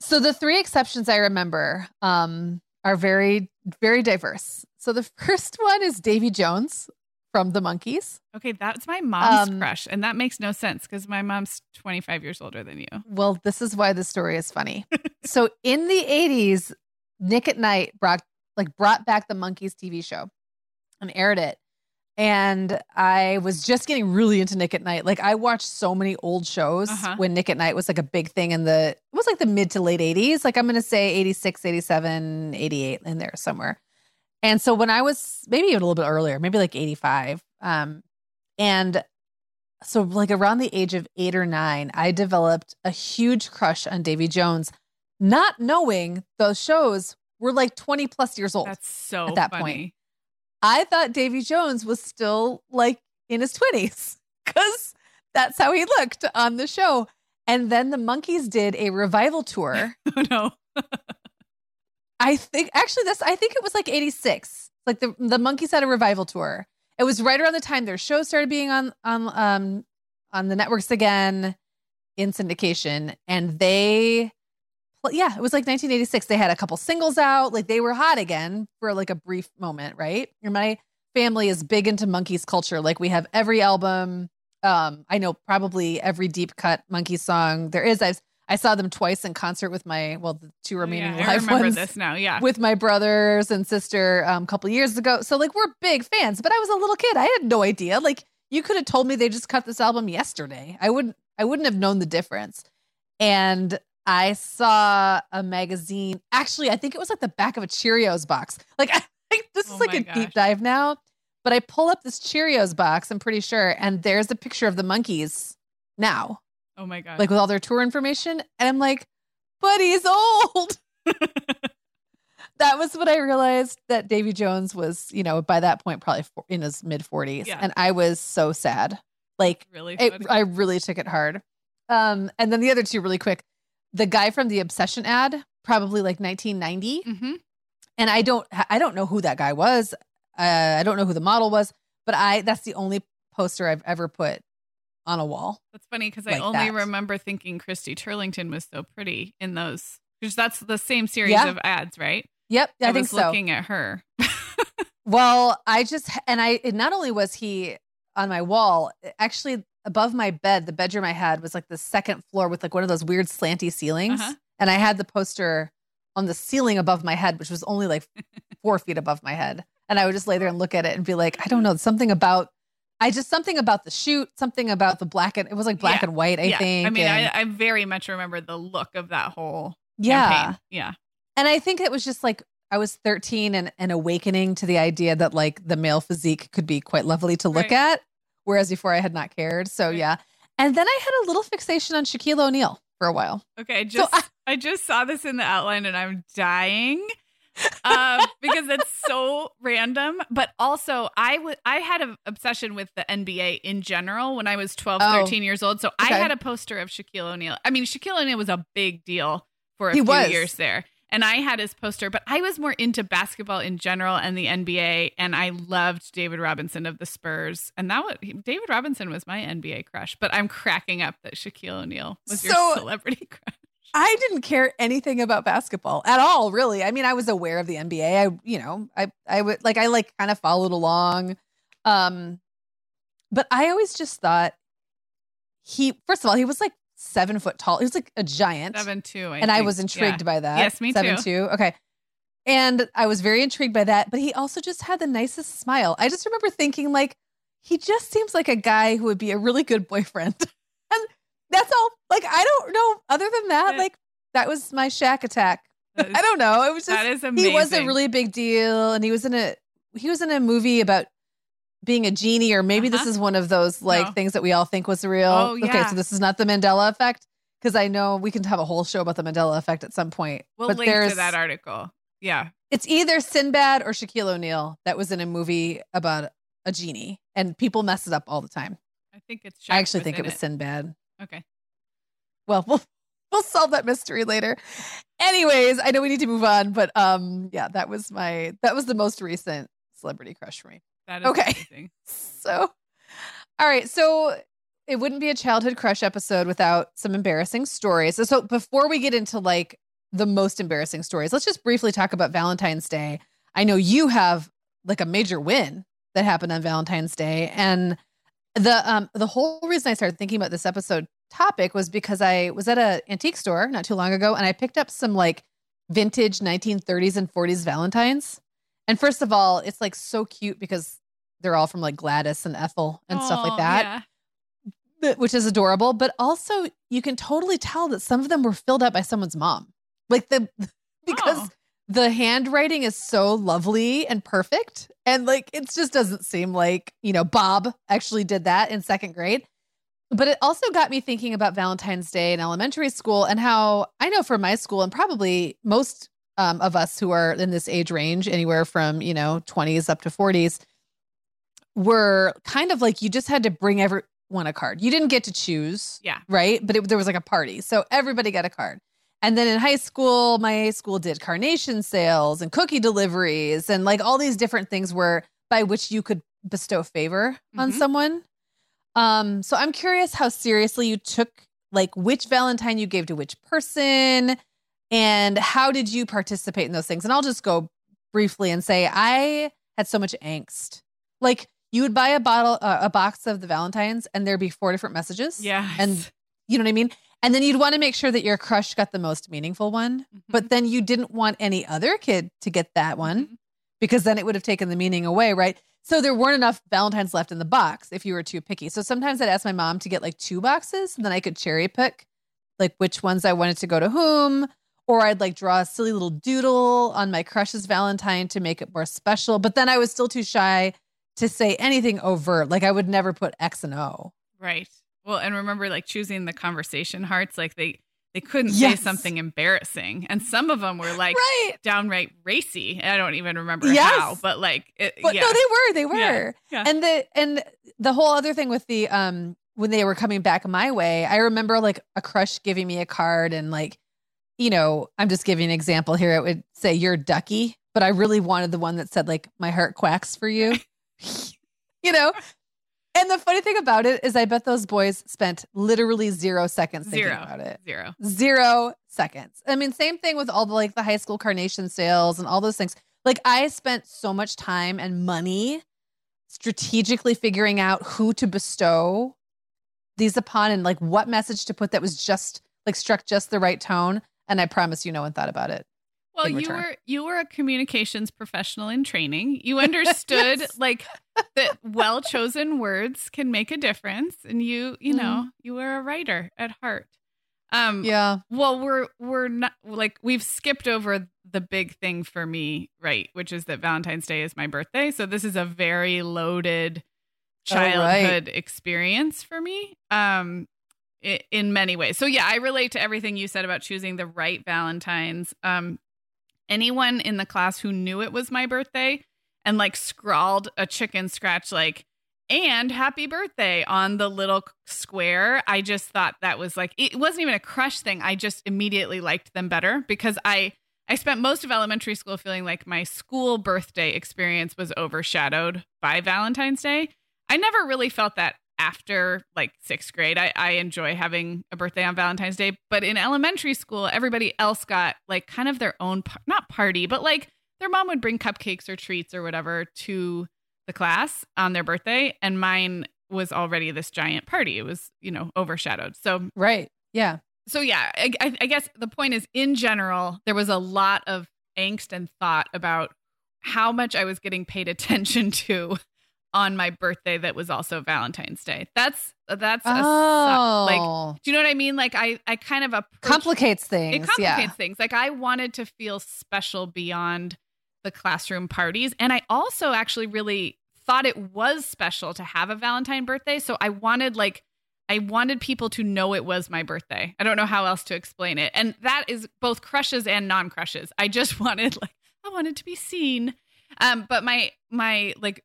So the three exceptions I remember um, are very, very diverse. So the first one is Davy Jones from the Monkees. Okay, that's my mom's Um, crush, and that makes no sense because my mom's 25 years older than you. Well, this is why the story is funny. so in the 80s, Nick at Nite brought like brought back the Monkees TV show and aired it. And I was just getting really into Nick at Nite. Like I watched so many old shows Uh-huh. when Nick at Nite was like a big thing in the it was like the mid to late 80s. Like I'm going to say 86, 87, 88 in there somewhere. And so when I was maybe even a little bit earlier, maybe like 85 um and so like around the age of 8 or 9, I developed a huge crush on Davy Jones not knowing those shows were like 20 plus years old. That's so at that funny. point. I thought Davy Jones was still like in his 20s because that's how he looked on the show. And then the Monkees did a revival tour. Oh no. I think actually this I think it was like 86. Like the the Monkees had a revival tour. It was right around the time their show started being on on um on the networks again in syndication and they yeah, it was like 1986. They had a couple singles out, like they were hot again for like a brief moment, right? And my family is big into Monkees culture. Like we have every album. Um, I know probably every deep cut Monkees song there is. I I saw them twice in concert with my well, the two remaining Oh, yeah, I live remember ones this now. Yeah. with my brothers and sister um, a couple years ago. So like we're big fans, but I was a little kid. I had no idea. Like you could have told me they just cut this album yesterday. I wouldn't I wouldn't have known the difference. And I saw a magazine. Actually, I think it was like the back of a Cheerios box. Like I think this Oh is like a gosh. deep dive now. But I pull up this Cheerios box, I'm pretty sure, and there's a picture of the Monkees now, oh my god. like with all their tour information. And I'm like, but he's old. that was what I realized that Davy Jones was, you know, by that point, probably in his mid 40s. Yeah. And I was so sad. Like, really it. I really took it hard. Um, and then the other two, really quick. The guy from the Obsession ad, probably like 1990, Mhm. and I don't, I don't know who that guy was. Uh, I don't know who the model was, but I that's the only poster I've ever put on a wall. That's funny because I only that. remember thinking Christy Turlington was so pretty in those. Because that's the same series Yeah. of ads, right? Yep, I, I, think was so. looking at her. Well, I just and I it not only was he on my wall, actually above my bed, the bedroom I had was like the second floor with like one of those weird slanty ceilings. Uh-huh. And I had the poster on the ceiling above my head, which was only like four feet above my head. And I would just lay there and look at it and be like, I don't know, something about I just something about the shoot, something about the black and it was like black Yeah. and white, I yeah. think. I mean, and- I, I very much remember the look of that whole yeah. campaign. Yeah. And I think it was just like I was 13 and, and awakening to the idea that like the male physique could be quite lovely to look Right. at, whereas before I had not cared. So Right. yeah. And then I had a little fixation on Shaquille O'Neal for a while. Okay. I just I- I just saw this in the outline and I'm dying. Um, because it's so random. But also, I would I had an obsession with the NBA in general when I was 12, Oh. 13 years old. So I had a poster of Shaquille O'Neal. I mean, Shaquille O'Neal was a big deal for a He few was. years there. And I had his poster, but I was more into basketball in general and the NBA. And I loved David Robinson of the Spurs. And that was David Robinson was my NBA crush. But I'm cracking up that Shaquille O'Neal was So- your celebrity crush. I didn't care anything about basketball at all, really. I mean, I was aware of the NBA. I, you know, I, I would like, I like kind of followed along. Um, but I always just thought he, first of all, he was like seven foot tall. He was like a giant. Seven two. I and I was intrigued Yeah. by that. Yes, me Seven too. two. Okay. And I was very intrigued by that. But he also just had the nicest smile. I just remember thinking, like, he just seems like a guy who would be a really good boyfriend. that's all. Like, I don't know. Other than that, Yeah. like, that was my Shaq Attack. Is- I don't know. It was just that is amazing. he was a really big deal, and he was in a he was in a movie about being a genie, or maybe this Uh-huh. is one of those like No. things that we all think was real. Oh, Okay, so this is not the Mandela effect because I know we can have a whole show about the Mandela effect at some point. We'll but link there's to that article. Yeah. it's either Sinbad or Shaquille O'Neal that was in a movie about a genie, and people mess it up all the time. I think it's. I actually think it in was Sinbad. Okay. Well, we'll we'll solve that mystery later. Anyways, I know we need to move on, but um, yeah, that was my that was the most recent celebrity crush for me. That is Okay. amazing. So, all right, so it wouldn't be a childhood crush episode without some embarrassing stories. So, so before we get into like the most embarrassing stories, let's just briefly talk about Valentine's Day. I know you have like a major win that happened on Valentine's Day, and the um the whole reason I started thinking about this episode topic was because I was at an antique store not too long ago, and I picked up some like vintage 1930s and 40s Valentines. And first of all, it's like so cute because they're all from like Gladys and Ethel and stuff like that, Yeah. but- which is adorable. But also, you can totally tell that some of them were filled out by someone's mom. Like the because Oh. The handwriting is so lovely and perfect, and like it just doesn't seem like you know Bob actually did that in second grade. But it also got me thinking about Valentine's Day in elementary school and how I know for my school and probably most um, of us who are in this age range, anywhere from you know 20s up to 40s, were kind of like you just had to bring everyone a card. You didn't get to choose, Yeah. right? But it, there was like a party, so everybody got a card. And then in high school, my school did carnation sales and cookie deliveries and like all these different things where by which you could bestow favor on Mhm. someone. Um, so I'm curious how seriously you took like which Valentine you gave to which person and how did you participate in those things? And I'll just go briefly and say I had so much angst. Like you would buy a bottle, uh, a box of the Valentines, and there'd be four different messages. Yeah. And you know what I mean? And then you'd want to make sure that your crush got the most meaningful one, Mm-hmm. but then you didn't want any other kid to get that one Mhm. because then it would have taken the meaning away, right? So there weren't enough Valentines left in the box if you were too picky. So sometimes I'd ask my mom to get like two boxes and then I could cherry pick like which ones I wanted to go to whom. Or I'd like draw a silly little doodle on my crush's Valentine to make it more special. But then I was still too shy to say anything overt. Like I would never put X and O. Right. Well, and remember like choosing the conversation hearts, like they they couldn't Yes. say something embarrassing. And some of them were like right. downright racy. I don't even remember Yes. how, but like it, But yeah. no, they were. They were. Yeah, yeah. And the and the whole other thing with the um when they were coming back my way, I remember like a crush giving me a card and like, you know, I'm just giving an example here. It would say you're ducky, but I really wanted the one that said like my heart quacks for you. you know? And the funny thing about it is I bet those boys spent literally zero seconds thinking Zero. about it. Zero. Zero seconds. I mean, same thing with all the like the high school carnation sales and all those things. Like I spent so much time and money strategically figuring out who to bestow these upon and like what message to put that was just like struck just the right tone. And I promise you no one thought about it. Well, you return. were you were a communications professional in training. You understood Yes. like that well chosen words can make a difference, and you you Mhm. know you were a writer at heart. Um, Yeah. Well, we're we're not like we've skipped over the big thing for me, right? Which is that Valentine's Day is my birthday, so this is a very loaded Oh, right. childhood experience for me. Um, in many ways. So yeah, I relate to everything you said about choosing the right Valentines. Um, anyone in the class who knew it was my birthday and like scrawled a chicken scratch like and happy birthday on the little square. I just thought that was like it wasn't even a crush thing. I just immediately liked them better because i i spent most of elementary school feeling like my school birthday experience was overshadowed by valentine's day. I never really felt that after like sixth grade i, I enjoy having a birthday on valentine's day but in elementary school everybody else got like kind of their own par- not party but like their mom would bring cupcakes or treats or whatever to the class on their birthday and mine was already this giant party it was you know overshadowed so Right. Yeah. so yeah I, I I guess the point is in general there was a lot of angst and thought about how much i was getting paid attention to on my birthday that was also valentine's day that's that's a like Oh. do you know what i mean like i i kind of a complicates things. it complicates yeah. things. Like I wanted to feel special beyond the classroom parties. And I also actually really thought it was special to have a Valentine birthday. So I wanted like I wanted people to know it was my birthday. I don't know how else to explain it. And that is both crushes and non-crushes. I just wanted like I wanted to be seen. Um but my my like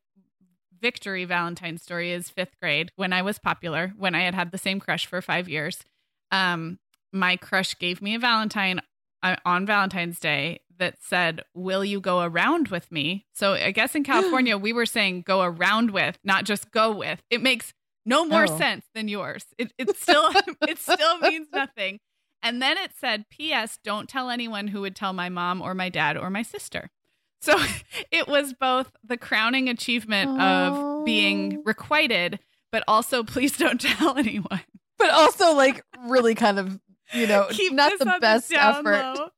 victory Valentine story is 5th grade when I was popular, when I had had the same crush for 5 years. Um my crush gave me a Valentine uh, on Valentine's Day that said, Will you go around with me? So I guess in California, we were saying go around with, not just go with. It makes no more Oh. sense than yours. It, it still it still means nothing. And then it said, P.S. Don't tell anyone who would tell my mom or my dad or my sister. So it was both the crowning achievement of being Oh. requited, but also please don't tell anyone. But also like really kind of, you know, Keep not the best down effort. low.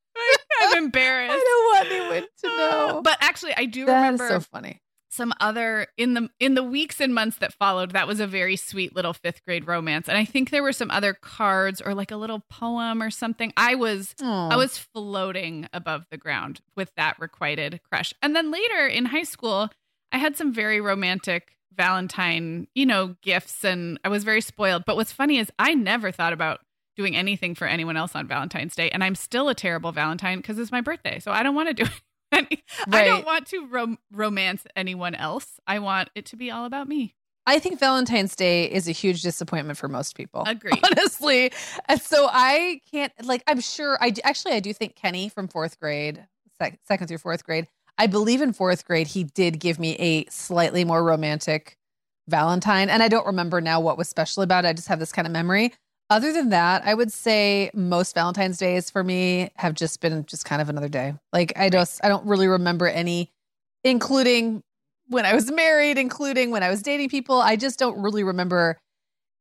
I'm embarrassed. I don't want anyone to know. But actually, I do that is remember so funny. Some other in the in the weeks and months that followed. That was a very sweet little fifth grade romance, and I think there were some other cards or like a little poem or something. I was I was floating above the ground with that requited crush, and then later in high school, I had some very romantic Valentine, you know, gifts, and I was very spoiled. But what's funny is I never thought about doing anything for anyone else on Valentine's Day, and I'm still a terrible Valentine because it's my birthday, so I don't want to do any. I don't want to rom- romance anyone else. I want it to be all about me. I think Valentine's Day is a huge disappointment for most people. Agree. Honestly. And so I can't, like, I'm sure, I actually, I do think Kenny from fourth grade, sec- second through fourth grade, I believe in fourth grade, he did give me a slightly more romantic Valentine. And I don't remember now what was special about it. I just have this kind of memory. Other than that, I would say most Valentine's days for me have just been just kind of another day. Like I just I don't really remember any, including when I was married, including when I was dating people. I just don't really remember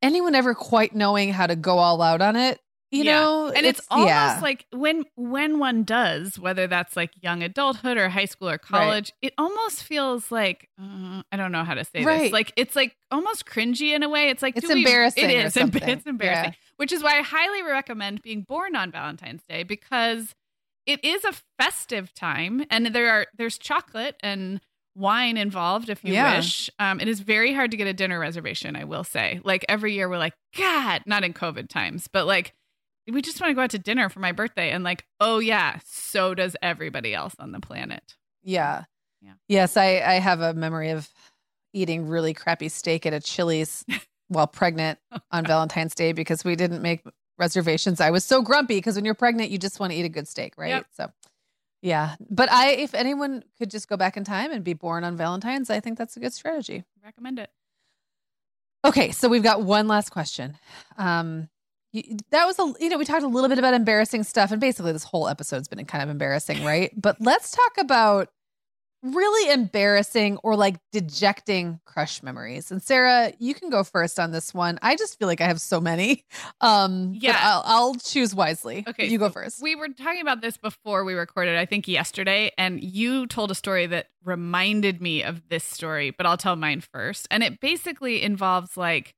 anyone ever quite knowing how to go all out on it. You Yeah. know, and it's, almost yeah. like when when one does whether that's like young adulthood or high school or college it almost feels like uh, i don't know how to say this Right. like it's like almost cringy in a way it's like It's do we- embarrassing it is it's embarrassing Yeah. which is why i highly recommend being born on valentine's day because it is a festive time and there are there's chocolate and wine involved if you Yeah. wish um, it is very hard to get a dinner reservation i will say like every year we're like god not in covid times but like we just want to go out to dinner for my birthday and like oh yeah so does everybody else on the planet Yeah. Yeah. Yes, I, I have a memory of eating really crappy steak at a Chili's while pregnant on Valentine's Day because we didn't make reservations. I was so grumpy because when you're pregnant, you just want to eat a good steak, right? Yep. So Yeah. But I, if anyone could just go back in time and be born on Valentine's, I think that's a good strategy. Recommend it. Okay. So we've got one last question. Um, you, that was a, you know, we talked a little bit about embarrassing stuff, and basically this whole episode's been kind of embarrassing, right? But let's talk about really embarrassing or like dejecting crush memories. And Sarah, you can go first on this one. I just feel like I have so many. Um Yeah. I'll, I'll choose wisely. Okay, you go first. We were talking about this before we recorded, I think yesterday, and you told a story that reminded me of this story, but I'll tell mine first. And it basically involves like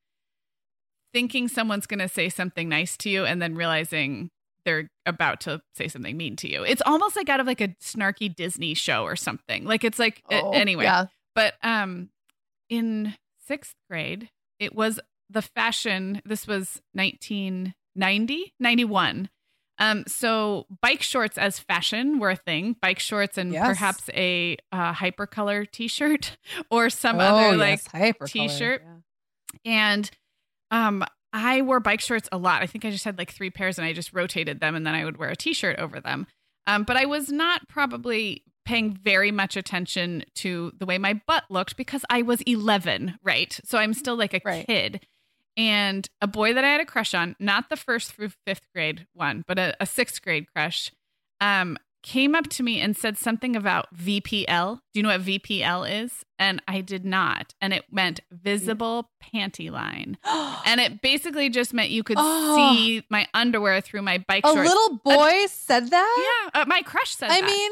thinking someone's going to say something nice to you and then realizing they're about to say something mean to you. It's almost like out of like a snarky Disney show or something. Like it's like Oh, anyway. Yeah. But um in 6th grade, it was the fashion this was 1990, 91. Um so bike shorts as fashion were a thing, bike shorts and Yes. perhaps a uh, hypercolor t-shirt or some oh, other yes, like hypercolor, t-shirt. yeah. and um I wore bike shorts a lot. I think I just had like 3 pairs and I just rotated them and then I would wear a t-shirt over them. Um but I was not probably paying very much attention to the way my butt looked because I was 11, right? So I'm still like a Right. kid. And a boy that I had a crush on, not the first through fifth grade one, but a, a sixth grade crush, um, came up to me and said something about VPL. Do you know what VPL is? And I did not. And it meant visible panty line. And it basically just meant you could Oh. see my underwear through my bike a shorts. little boy said that? yeah, uh, my crush said that I that. mean,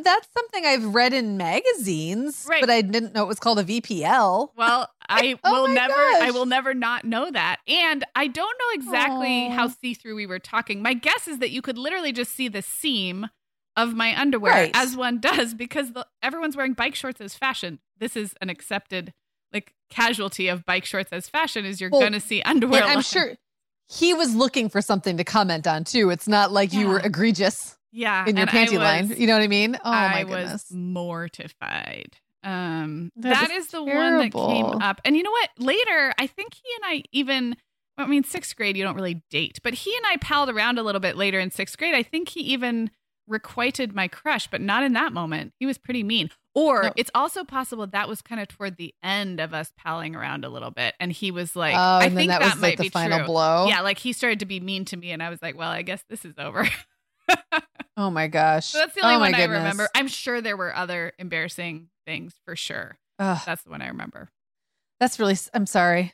that's something I've read in magazines, Right. but I didn't know it was called a VPL. Well, I Oh will never I will never not know that. And I don't know exactly Aw. how see-through we were talking. My guess is that you could literally just see the seam of my underwear Right. as one does because the, everyone's wearing bike shorts as fashion. This is an accepted like casualty of bike shorts as fashion is you're Well, going to see underwear. I'm sure he was looking for something to comment on too. It's not like you were egregious yeah, in your panty line. You know what I mean? Oh I my goodness. was mortified. Um, That that is is the one that came up. And you know what? Later, I think he and I even, I mean, sixth grade, you don't really date, but he and I palled around a little bit later in sixth grade. I think he even requited my crush, but not in that moment. He was pretty mean. Or No. it's also possible that was kind of toward the end of us palling around a little bit. And he was like, oh, I think that, that, was might like the be final true. blow. Yeah, like he started to be mean to me. And I was like, well, I guess this is over. Oh my gosh. So that's the only oh one I goodness. remember. I'm sure there were other embarrassing things for sure. Ugh, That's the one I remember. that's really. I'm sorry.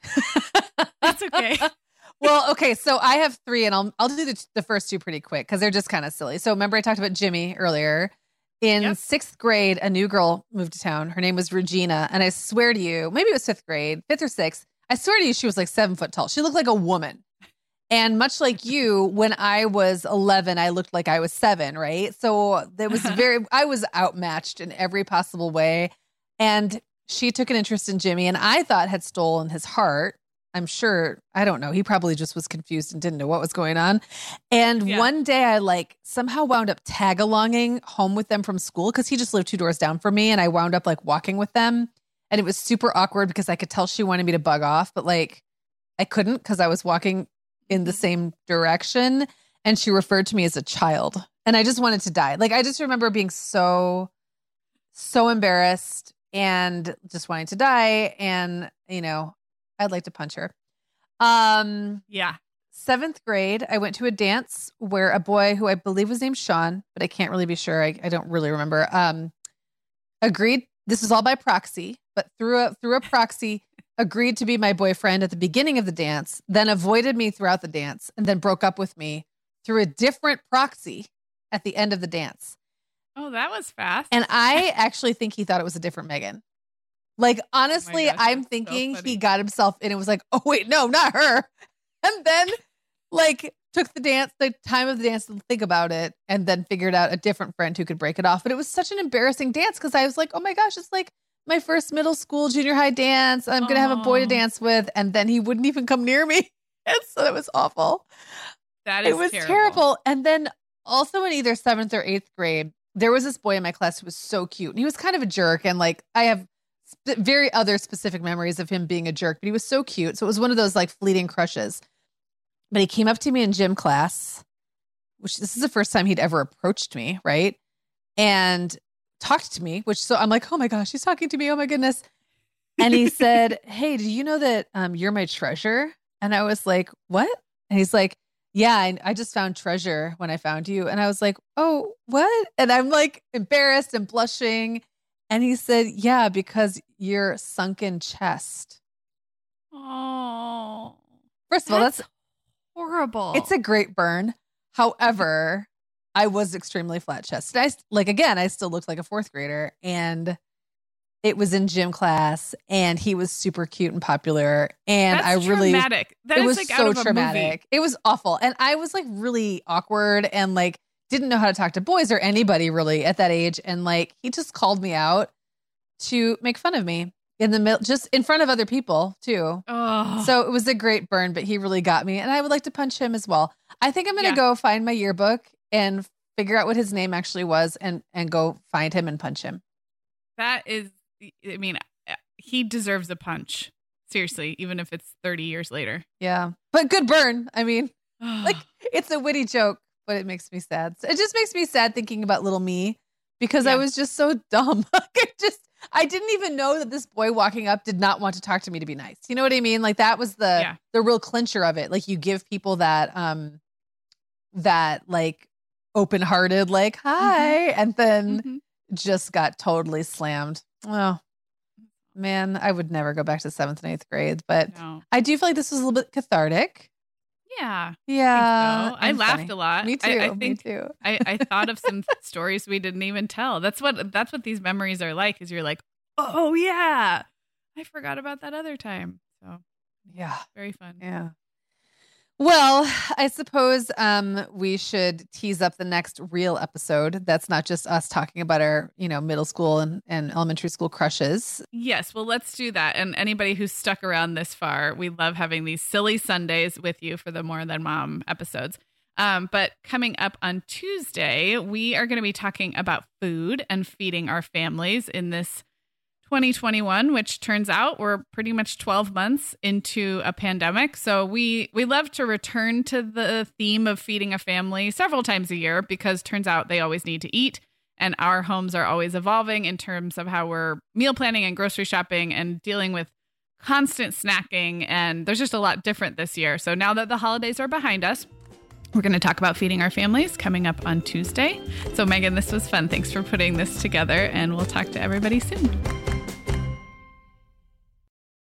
That's okay. well, okay, so I have three, and I'll I'll do the, the first two pretty quick because they're just kind of silly. So remember, I talked about Jimmy earlier. In Yep. sixth grade, a new girl moved to town. Her name was Regina, and I swear to you, maybe it was fifth grade, fifth or sixth. I swear to you, she was like seven foot tall. She looked like a woman. And much like you, when I was 11, I looked like I was seven, right? So there was very, I was outmatched in every possible way. And she took an interest in Jimmy, and I thought had stolen his heart. I'm sure, I don't know. He probably just was confused and didn't know what was going on. And Yeah. one day I like somehow wound up tag alonging home with them from school because he just lived two doors down from me. And I wound up like walking with them. And it was super awkward because I could tell she wanted me to bug off, but like I couldn't because I was walking in the same direction. And she referred to me as a child. And I just wanted to die. Like I just remember being so, so embarrassed and just wanting to die. And, you know, I'd like to punch her. Um, yeah. seventh grade, I went to a dance where a boy who I believe was named Sean, but I can't really be sure. I, I don't really remember. Um, agreed. This is all by proxy, but through a through a proxy, agreed to be my boyfriend at the beginning of the dance, then avoided me throughout the dance, and then broke up with me through a different proxy at the end of the dance. Oh, that was fast. And I actually think he thought it was a different Megan. Like honestly, oh gosh, I'm that's so thinking he got himself in and it was like, oh wait, no, not her. And then like took the dance, the time of the dance to think about it, and then figured out a different friend who could break it off. But it was such an embarrassing dance because I was like, oh my gosh, it's like my first middle school, junior high dance. I'm gonna have a boy to dance with, and then he wouldn't even come near me. And so it was awful that is it was terrible. And then also in either seventh or eighth grade, there was this boy in my class who was so cute. And he was kind of a jerk. And like, I have sp- very other specific memories of him being a jerk, but he was so cute. So it was one of those like fleeting crushes. But he came up to me in gym class, which this is the first time he'd ever approached me, right? and talked to me, which so I'm like, oh my gosh, he's talking to me. Oh my goodness. And he said, Hey, do you know that um, you're my treasure? And I was like, What? And he's like, Yeah, I, I just found treasure when I found you. And I was like, Oh, what? And I'm like embarrassed and blushing. And he said, Yeah, because you're sunken chest. Oh. First of all, that's horrible. it's a great burn. However, I was extremely flat chested. I like again, I still looked like a fourth grader, and it was in gym class, and he was super cute and popular, and That's I really traumatic. That it is was like so out of a movie. traumatic. It was awful, and I was like really awkward and like didn't know how to talk to boys or anybody really at that age, and like he just called me out to make fun of me in the middle, just in front of other people too. Oh. So it was a great burn, but he really got me. And I would like to punch him as well. I think I'm going to Yeah. go find my yearbook and figure out what his name actually was and and go find him and punch him. that is, I mean, he deserves a punch. Seriously, even if it's 30 years later. Yeah. But good burn. I mean, like it's a witty joke, but it makes me sad. It just makes me sad thinking about little me because I was just so dumb. Like, I just I didn't even know that this boy walking up did not want to talk to me to be nice. You know what I mean? Like that was the Yeah. the real clincher of it. Like you give people that um that like open-hearted like hi and then Mhm. just got totally slammed. Oh. Man, I would never go back to 7th and 8th grade, but no. I do feel like this was a little bit cathartic. Yeah. Yeah. so. I laughed funny. a lot. Me too. I, I me too. I, I thought of some stories we didn't even tell. That's what that's what these memories are like. Is you're like, oh yeah, I forgot about that other time. So Yeah. very fun. Yeah. Well, I suppose um, we should tease up the next real episode. That's not just us talking about our, you know, middle school and, and elementary school crushes. Yes, well, let's do that. And anybody who's stuck around this far, we love having these silly Sundays with you for the More Than Mom episodes. Um, but coming up on Tuesday, we are going to be talking about food and feeding our families in this 2021, which turns out we're pretty much 12 months into a pandemic. So we we love to return to the theme of feeding a family several times a year because turns out they always need to eat and our homes are always evolving in terms of how we're meal planning and grocery shopping and dealing with constant snacking and there's just a lot different this year. So now that the holidays are behind us, we're going to talk about feeding our families coming up on Tuesday. So Meagan, this was fun. Thanks for putting this together and we'll talk to everybody soon.